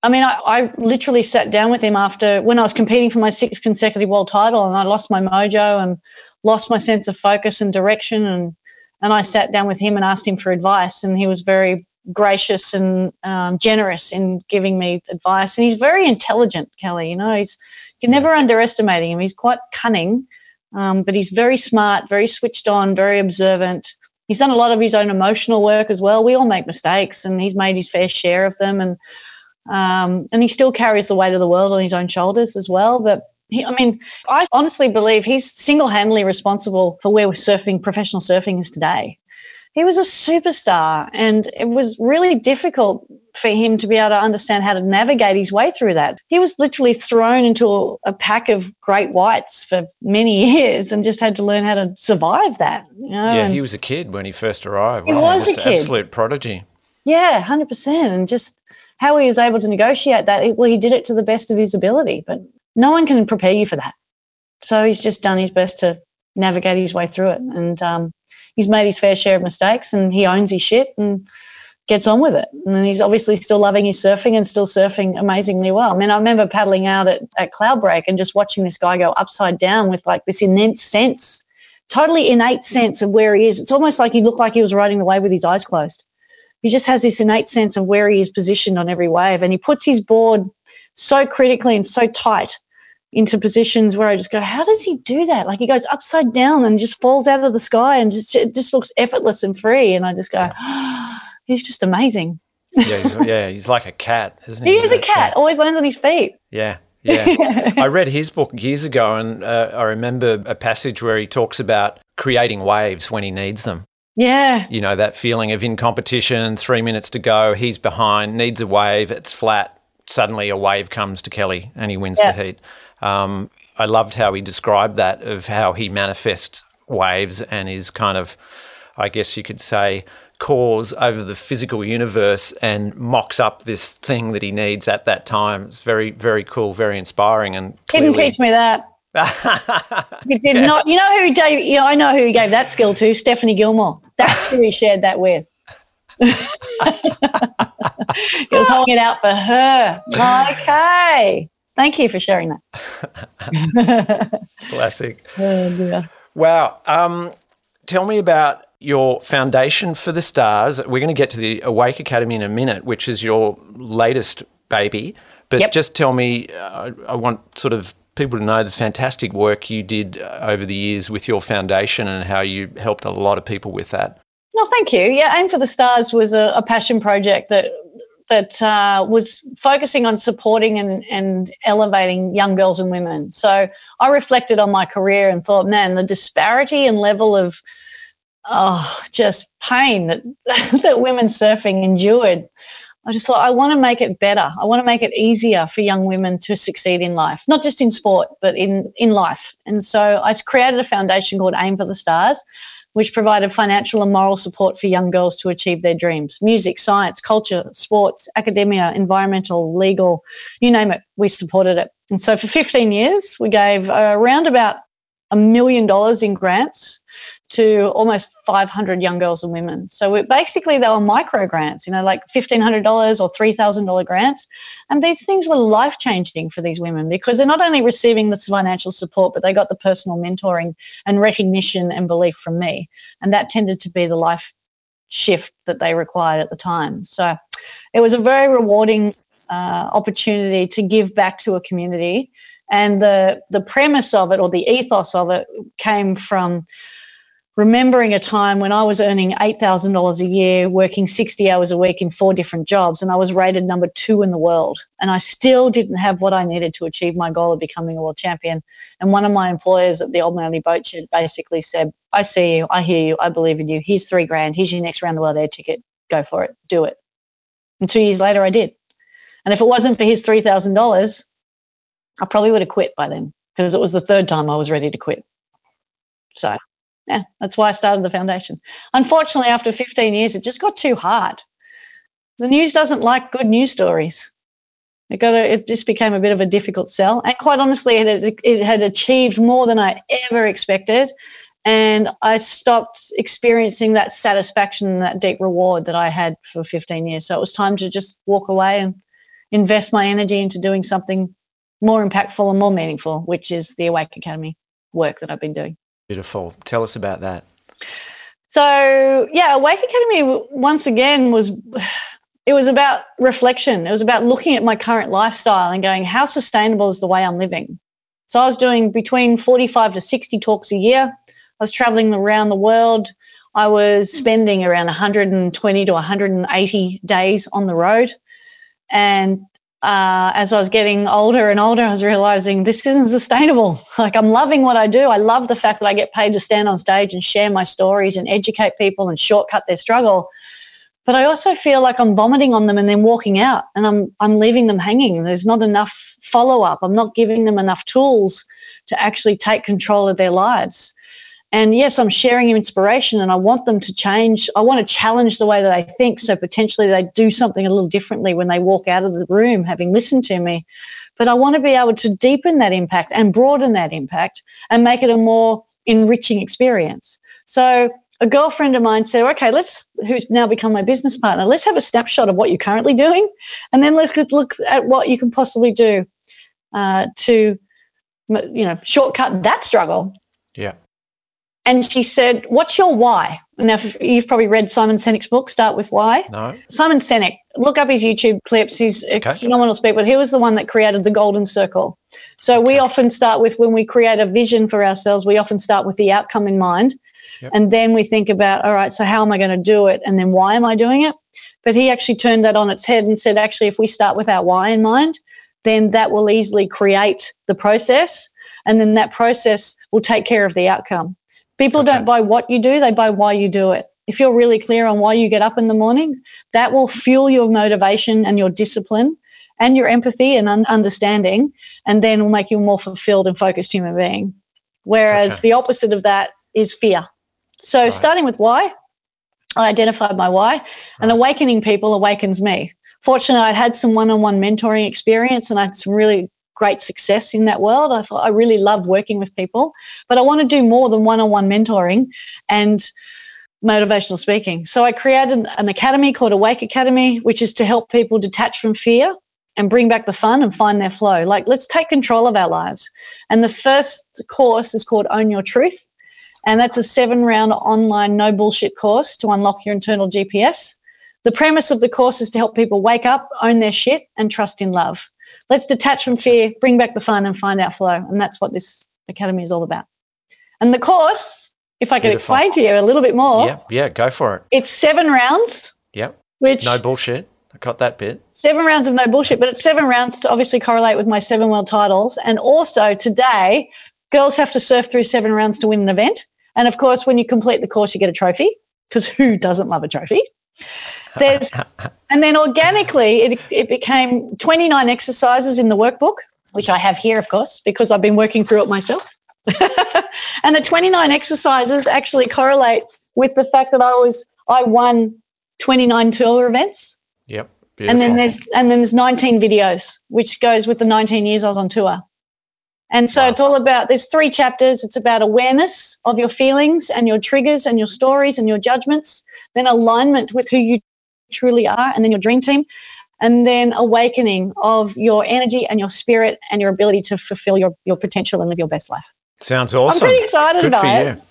I mean, I, I literally sat down with him after when I was competing for my sixth consecutive world title, and I lost my mojo and lost my sense of focus and direction, and and I sat down with him and asked him for advice, and he was very gracious and um, generous in giving me advice. And he's very intelligent, Kelly. You know, he's you can never underestimating him. He's quite cunning, um, but he's very smart, very switched on, very observant. He's done a lot of his own emotional work as well. We all make mistakes, and he's made his fair share of them. And um, and he still carries the weight of the world on his own shoulders as well. But he, I mean, I honestly believe he's single handedly responsible for where surfing, professional surfing is today he was a superstar and it was really difficult for him to be able to understand how to navigate his way through that. He was literally thrown into a, pack of great whites for many *laughs* years and just had to learn how to survive that. You know? Yeah, and he was a kid when he first arrived. He was a kid. absolute prodigy. Yeah, 100%. And just how he was able to negotiate that, well, he did it to the best of his ability, but no one can prepare you for that. So he's just done his best to navigate his way through it. And um, he's made his fair share of mistakes and he owns his shit and gets on with it. And he's obviously still loving his surfing and still surfing amazingly well. I mean, I remember paddling out at, at Cloudbreak and just watching this guy go upside down with like this immense sense, totally innate sense of where he is. It's almost like he looked like he was riding the wave with his eyes closed. He just has this innate sense of where he is positioned on every wave. And he puts his board so critically and so tight into positions where I just go, how does he do that? Like he goes upside down and just falls out of the sky and just it just looks effortless and free. And I just go, oh, *gasps* he's just amazing. Yeah, he's, yeah, he's like a cat, isn't he? He is a cat, always lands on his feet. Yeah, yeah. *laughs* I read his book years ago, and uh, I remember a passage where he talks about creating waves when he needs them. Yeah. You know, that feeling of in competition, three minutes to go, he's behind, needs a wave, it's flat. Suddenly a wave comes to Kelly and he wins Yeah. the heat. Um, I loved how he described that, of how he manifests waves and is kind of, I guess you could say, cause over the physical universe and mocks up this thing that he needs at that time. It's very, very cool, very inspiring, and Didn't clearly- teach me that. *laughs* He did not. You know who gave? You know, I know who he gave that skill to. Stephanie Gilmore. That's who he shared that with. *laughs* he was holding it out for her. Okay. Thank you for sharing that. *laughs* Classic. Oh. Wow. Um, tell me about your foundation for the stars. We're going to get to the Awake Academy in a minute, which is your latest baby. But Yep. just tell me, uh, I want sort of people to know the fantastic work you did uh, over the years with your foundation and how you helped a lot of people with that. No, thank you. Yeah, Aim for the Stars was a, a passion project that that uh, was focusing on supporting and, and elevating young girls and women. So I reflected on my career and thought, man, the disparity and level of oh, just pain that *laughs* that women surfing endured. I just thought I want to make it better. I want to make it easier for young women to succeed in life, not just in sport, but in in life. And so I created a foundation called Aim for the Stars, which provided financial and moral support for young girls to achieve their dreams. Music, science, culture, sports, academia, environmental, legal, you name it, we supported it. And so for 15 years, we gave uh, around about a million dollars in grants to almost 500 young girls and women. So basically, they were micro grants, you know, like $1,500 or $3,000 grants. And these things were life changing for these women because they're not only receiving this financial support, but they got the personal mentoring and recognition and belief from me. And that tended to be the life shift that they required at the time. So it was a very rewarding uh, opportunity to give back to a community. And the, the premise of it or the ethos of it came from remembering a time when I was earning $8,000 a year, working 60 hours a week in four different jobs, and I was rated number two in the world. And I still didn't have what I needed to achieve my goal of becoming a world champion. And one of my employers at the Old Manly Boat Shed basically said, I see you, I hear you, I believe in you. Here's three grand. Here's your next round the world air ticket. Go for it. Do it. And two years later, I did. And if it wasn't for his $3,000, I probably would have quit by then because it was the third time I was ready to quit. So, yeah, that's why I started the foundation. Unfortunately, after 15 years, it just got too hard. The news doesn't like good news stories. It got a, it just became a bit of a difficult sell, and quite honestly, it had, it had achieved more than I ever expected, and I stopped experiencing that satisfaction that deep reward that I had for 15 years. So it was time to just walk away and invest my energy into doing something more impactful and more meaningful, which is the Awake Academy work that I've been doing. Beautiful. Tell us about that. So yeah, Awake Academy once again was it was about reflection. It was about looking at my current lifestyle and going, how sustainable is the way I'm living? So I was doing between 45 to 60 talks a year. I was traveling around the world. I was spending around 120 to 180 days on the road. And uh, as I was getting older and older, I was realizing this isn't sustainable. *laughs* Like, I'm loving what I do. I love the fact that I get paid to stand on stage and share my stories and educate people and shortcut their struggle. But I also feel like I'm vomiting on them and then walking out and I'm, I'm leaving them hanging. There's not enough follow up. I'm not giving them enough tools to actually take control of their lives. And yes, I'm sharing inspiration and I want them to change. I want to challenge the way that they think. So potentially they do something a little differently when they walk out of the room, having listened to me. But I want to be able to deepen that impact and broaden that impact and make it a more enriching experience. So a girlfriend of mine said, okay, let's, who's now become my business partner, let's have a snapshot of what you're currently doing. And then let's look at what you can possibly do uh, to, you know, shortcut that struggle. Yeah. And she said, What's your why? Now, if you've probably read Simon Sinek's book, Start With Why. No. Simon Sinek, look up his YouTube clips. He's a Okay. phenomenal speaker, but he was the one that created the golden circle. So we often start with when we create a vision for ourselves, we often start with the outcome in mind. Yep. And then we think about, all right, so how am I going to do it? And then why am I doing it? But he actually turned that on its head and said, actually, if we start with our why in mind, then that will easily create the process. And then that process will take care of the outcome. People okay. don't buy what you do, they buy why you do it. If you're really clear on why you get up in the morning, that will fuel your motivation and your discipline and your empathy and un- understanding, and then will make you a more fulfilled and focused human being. Whereas gotcha. the opposite of that is fear. So, right. starting with why, I identified my why, right. and awakening people awakens me. Fortunately, I'd had some one on one mentoring experience and I had some really great success in that world. I thought I really love working with people, but I want to do more than one on one mentoring and motivational speaking. So I created an academy called Awake Academy, which is to help people detach from fear and bring back the fun and find their flow. Like, let's take control of our lives. And the first course is called Own Your Truth. And that's a seven round online no bullshit course to unlock your internal GPS. The premise of the course is to help people wake up, own their shit, and trust in love. Let's detach from fear, bring back the fun, and find our flow. And that's what this academy is all about. And the course, if I could Beautiful. explain to you a little bit more. Yeah, yeah, go for it. It's seven rounds. Yep. Which no bullshit. I got that bit. Seven rounds of no bullshit, but it's seven rounds to obviously correlate with my seven world titles. And also today, girls have to surf through seven rounds to win an event. And of course, when you complete the course, you get a trophy because who doesn't love a trophy? There's, and then organically, it, it became 29 exercises in the workbook, which I have here, of course, because I've been working through it myself. *laughs* and the 29 exercises actually correlate with the fact that I was I won 29 tour events. Yep. Beautiful. And then there's and then there's 19 videos, which goes with the 19 years I was on tour. And so wow. it's all about there's three chapters. It's about awareness of your feelings and your triggers and your stories and your judgments, then alignment with who you truly are, and then your dream team, and then awakening of your energy and your spirit and your ability to fulfill your, your potential and live your best life. Sounds awesome. I'm pretty excited good about it.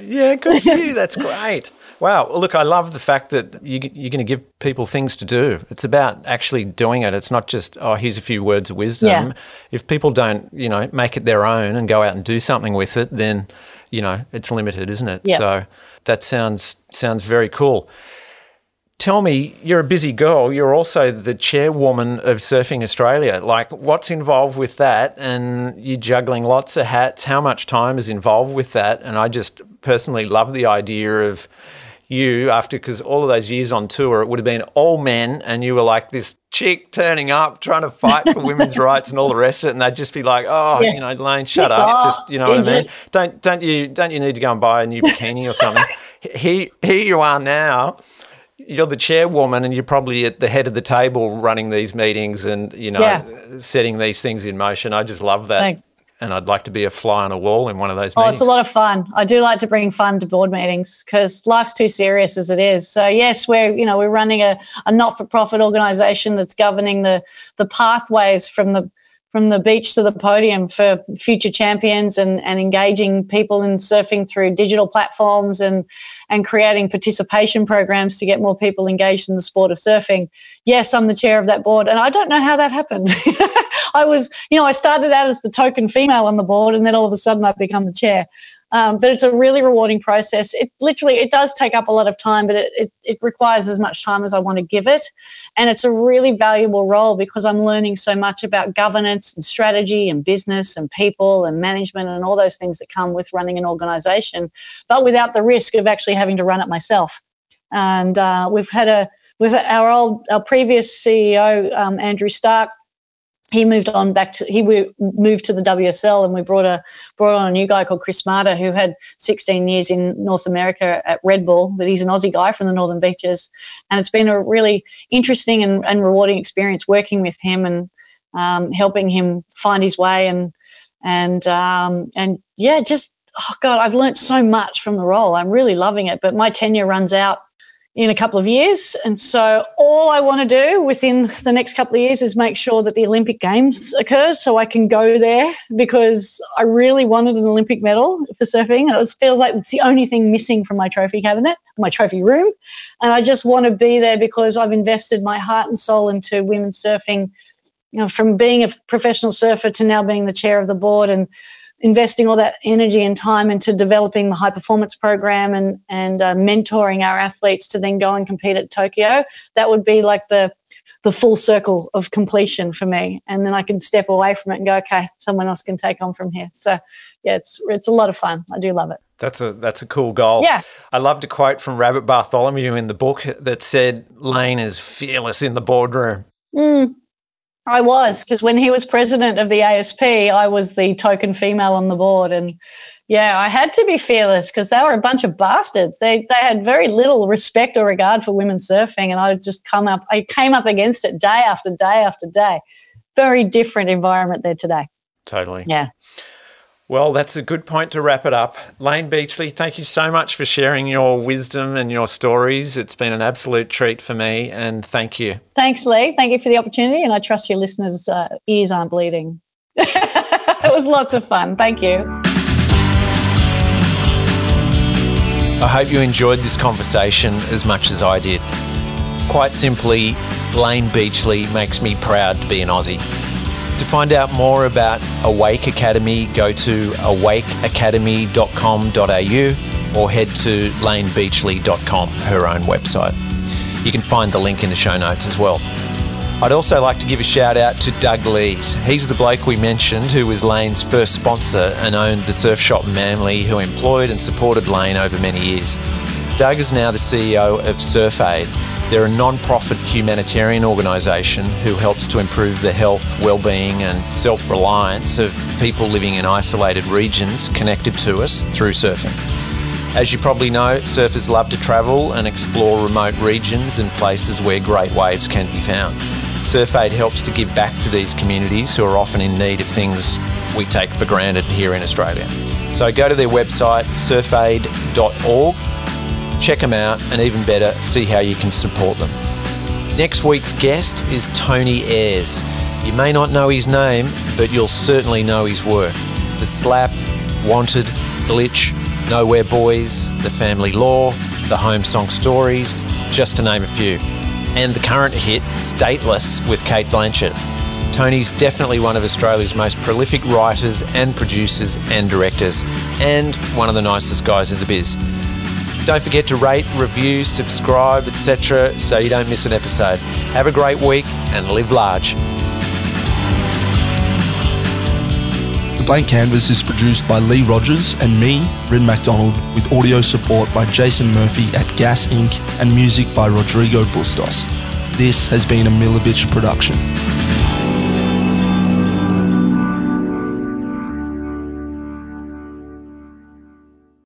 Yeah, good for *laughs* you. That's great. Wow. Look, I love the fact that you, are going to give people things to do. It's about actually doing it. It's not just, oh, here's a few words of wisdom. Yeah. If people don't, you know, make it their own and go out and do something with it, then, you know, it's limited, isn't it? Yeah. So that sounds sounds very cool. Tell me, you're a busy girl. You're also the chairwoman of Surfing Australia. Like, what's involved with that? And you're juggling lots of hats. How much time is involved with that? And I just personally love the idea of you after because all of those years on tour it would have been all men and you were like this chick turning up trying to fight for women's *laughs* rights and all the rest of it and they'd just be like oh yeah. you know Layne shut it's up off. just you know what I mean? Don't don't you don't you need to go and buy a new bikini or something? *laughs* Here here you are now. You're the chairwoman and you're probably at the head of the table running these meetings and you know yeah. setting these things in motion. I just love that. Thanks and I'd like to be a fly on a wall in one of those oh, meetings. it's a lot of fun. I do like to bring fun to board meetings because life's too serious as it is. So yes, we're you know we're running a, a not-for-profit organisation that's governing the the pathways from the from the beach to the podium for future champions and, and engaging people in surfing through digital platforms and and creating participation programs to get more people engaged in the sport of surfing. Yes, I'm the chair of that board, and I don't know how that happened. *laughs* I was, you know, I started out as the token female on the board, and then all of a sudden I've become the chair. Um, but it's a really rewarding process. It literally it does take up a lot of time, but it, it, it requires as much time as I want to give it, and it's a really valuable role because I'm learning so much about governance and strategy and business and people and management and all those things that come with running an organization, but without the risk of actually having to run it myself. And uh, we've had a with our old our previous CEO um, Andrew Stark he moved on back to he moved to the WSL and we brought a brought on a new guy called Chris Maynard, who had 16 years in North America at Red Bull but he's an Aussie guy from the Northern Beaches. And it's been a really interesting and, and rewarding experience working with him and um, helping him find his way and and um, and yeah just oh god I've learned so much from the role. I'm really loving it but my tenure runs out in a couple of years. And so all I want to do within the next couple of years is make sure that the Olympic Games occurs so I can go there because I really wanted an Olympic medal for surfing. And it was, feels like it's the only thing missing from my trophy cabinet, my trophy room. And I just want to be there because I've invested my heart and soul into women's surfing, you know, from being a professional surfer to now being the chair of the board and investing all that energy and time into developing the high performance program and and uh, mentoring our athletes to then go and compete at Tokyo, that would be like the the full circle of completion for me. And then I can step away from it and go, okay, someone else can take on from here. So yeah, it's it's a lot of fun. I do love it. That's a that's a cool goal. Yeah. I loved a quote from Rabbit Bartholomew in the book that said "Layne is fearless in the boardroom. Mm, I was because when he was president of the ASP, I was the token female on the board, and yeah, I had to be fearless because they were a bunch of bastards. They they had very little respect or regard for women surfing, and I just come up. I came up against it day after day after day. Very different environment there today. Totally. Yeah. Well, that's a good point to wrap it up. Layne Beachley, thank you so much for sharing your wisdom and your stories. It's been an absolute treat for me, and thank you. Thanks, Lee. Thank you for the opportunity, and I trust your listeners' uh, ears aren't bleeding. *laughs* it was lots of fun. Thank you. I hope you enjoyed this conversation as much as I did. Quite simply, Layne Beachley makes me proud to be an Aussie. To find out more about Awake Academy, go to awakeacademy.com.au or head to laynebeachley.com, her own website. You can find the link in the show notes as well. I'd also like to give a shout out to Doug Lees. He's the bloke we mentioned who was Layne's first sponsor and owned the surf shop Manly, who employed and supported Layne over many years. Doug is now the CEO of SurfAid, they're a non profit humanitarian organisation who helps to improve the health, well-being and self-reliance of people living in isolated regions connected to us through surfing. As you probably know, surfers love to travel and explore remote regions and places where great waves can be found. SurfAid helps to give back to these communities who are often in need of things we take for granted here in Australia. So go to their website, surfaid.org, Check them out, and even better, see how you can support them. Next week's guest is Tony Ayres. You may not know his name, but you'll certainly know his work. The Slap, Wanted, Glitch, Nowhere Boys, The Family Law, The Home Song Stories, just to name a few. And the current hit, Stateless, with Cate Blanchett. Tony's definitely one of Australia's most prolific writers and producers and directors, and one of the nicest guys in the biz. Don't forget to rate, review, subscribe, etc., so you don't miss an episode. Have a great week and live large. The Blank Canvas is produced by Lee Rogers and me, Rien MacDonald, with audio support by Jason Murphy at Gas Inc. and music by Rodrigo Bustos. This has been a Milovich production.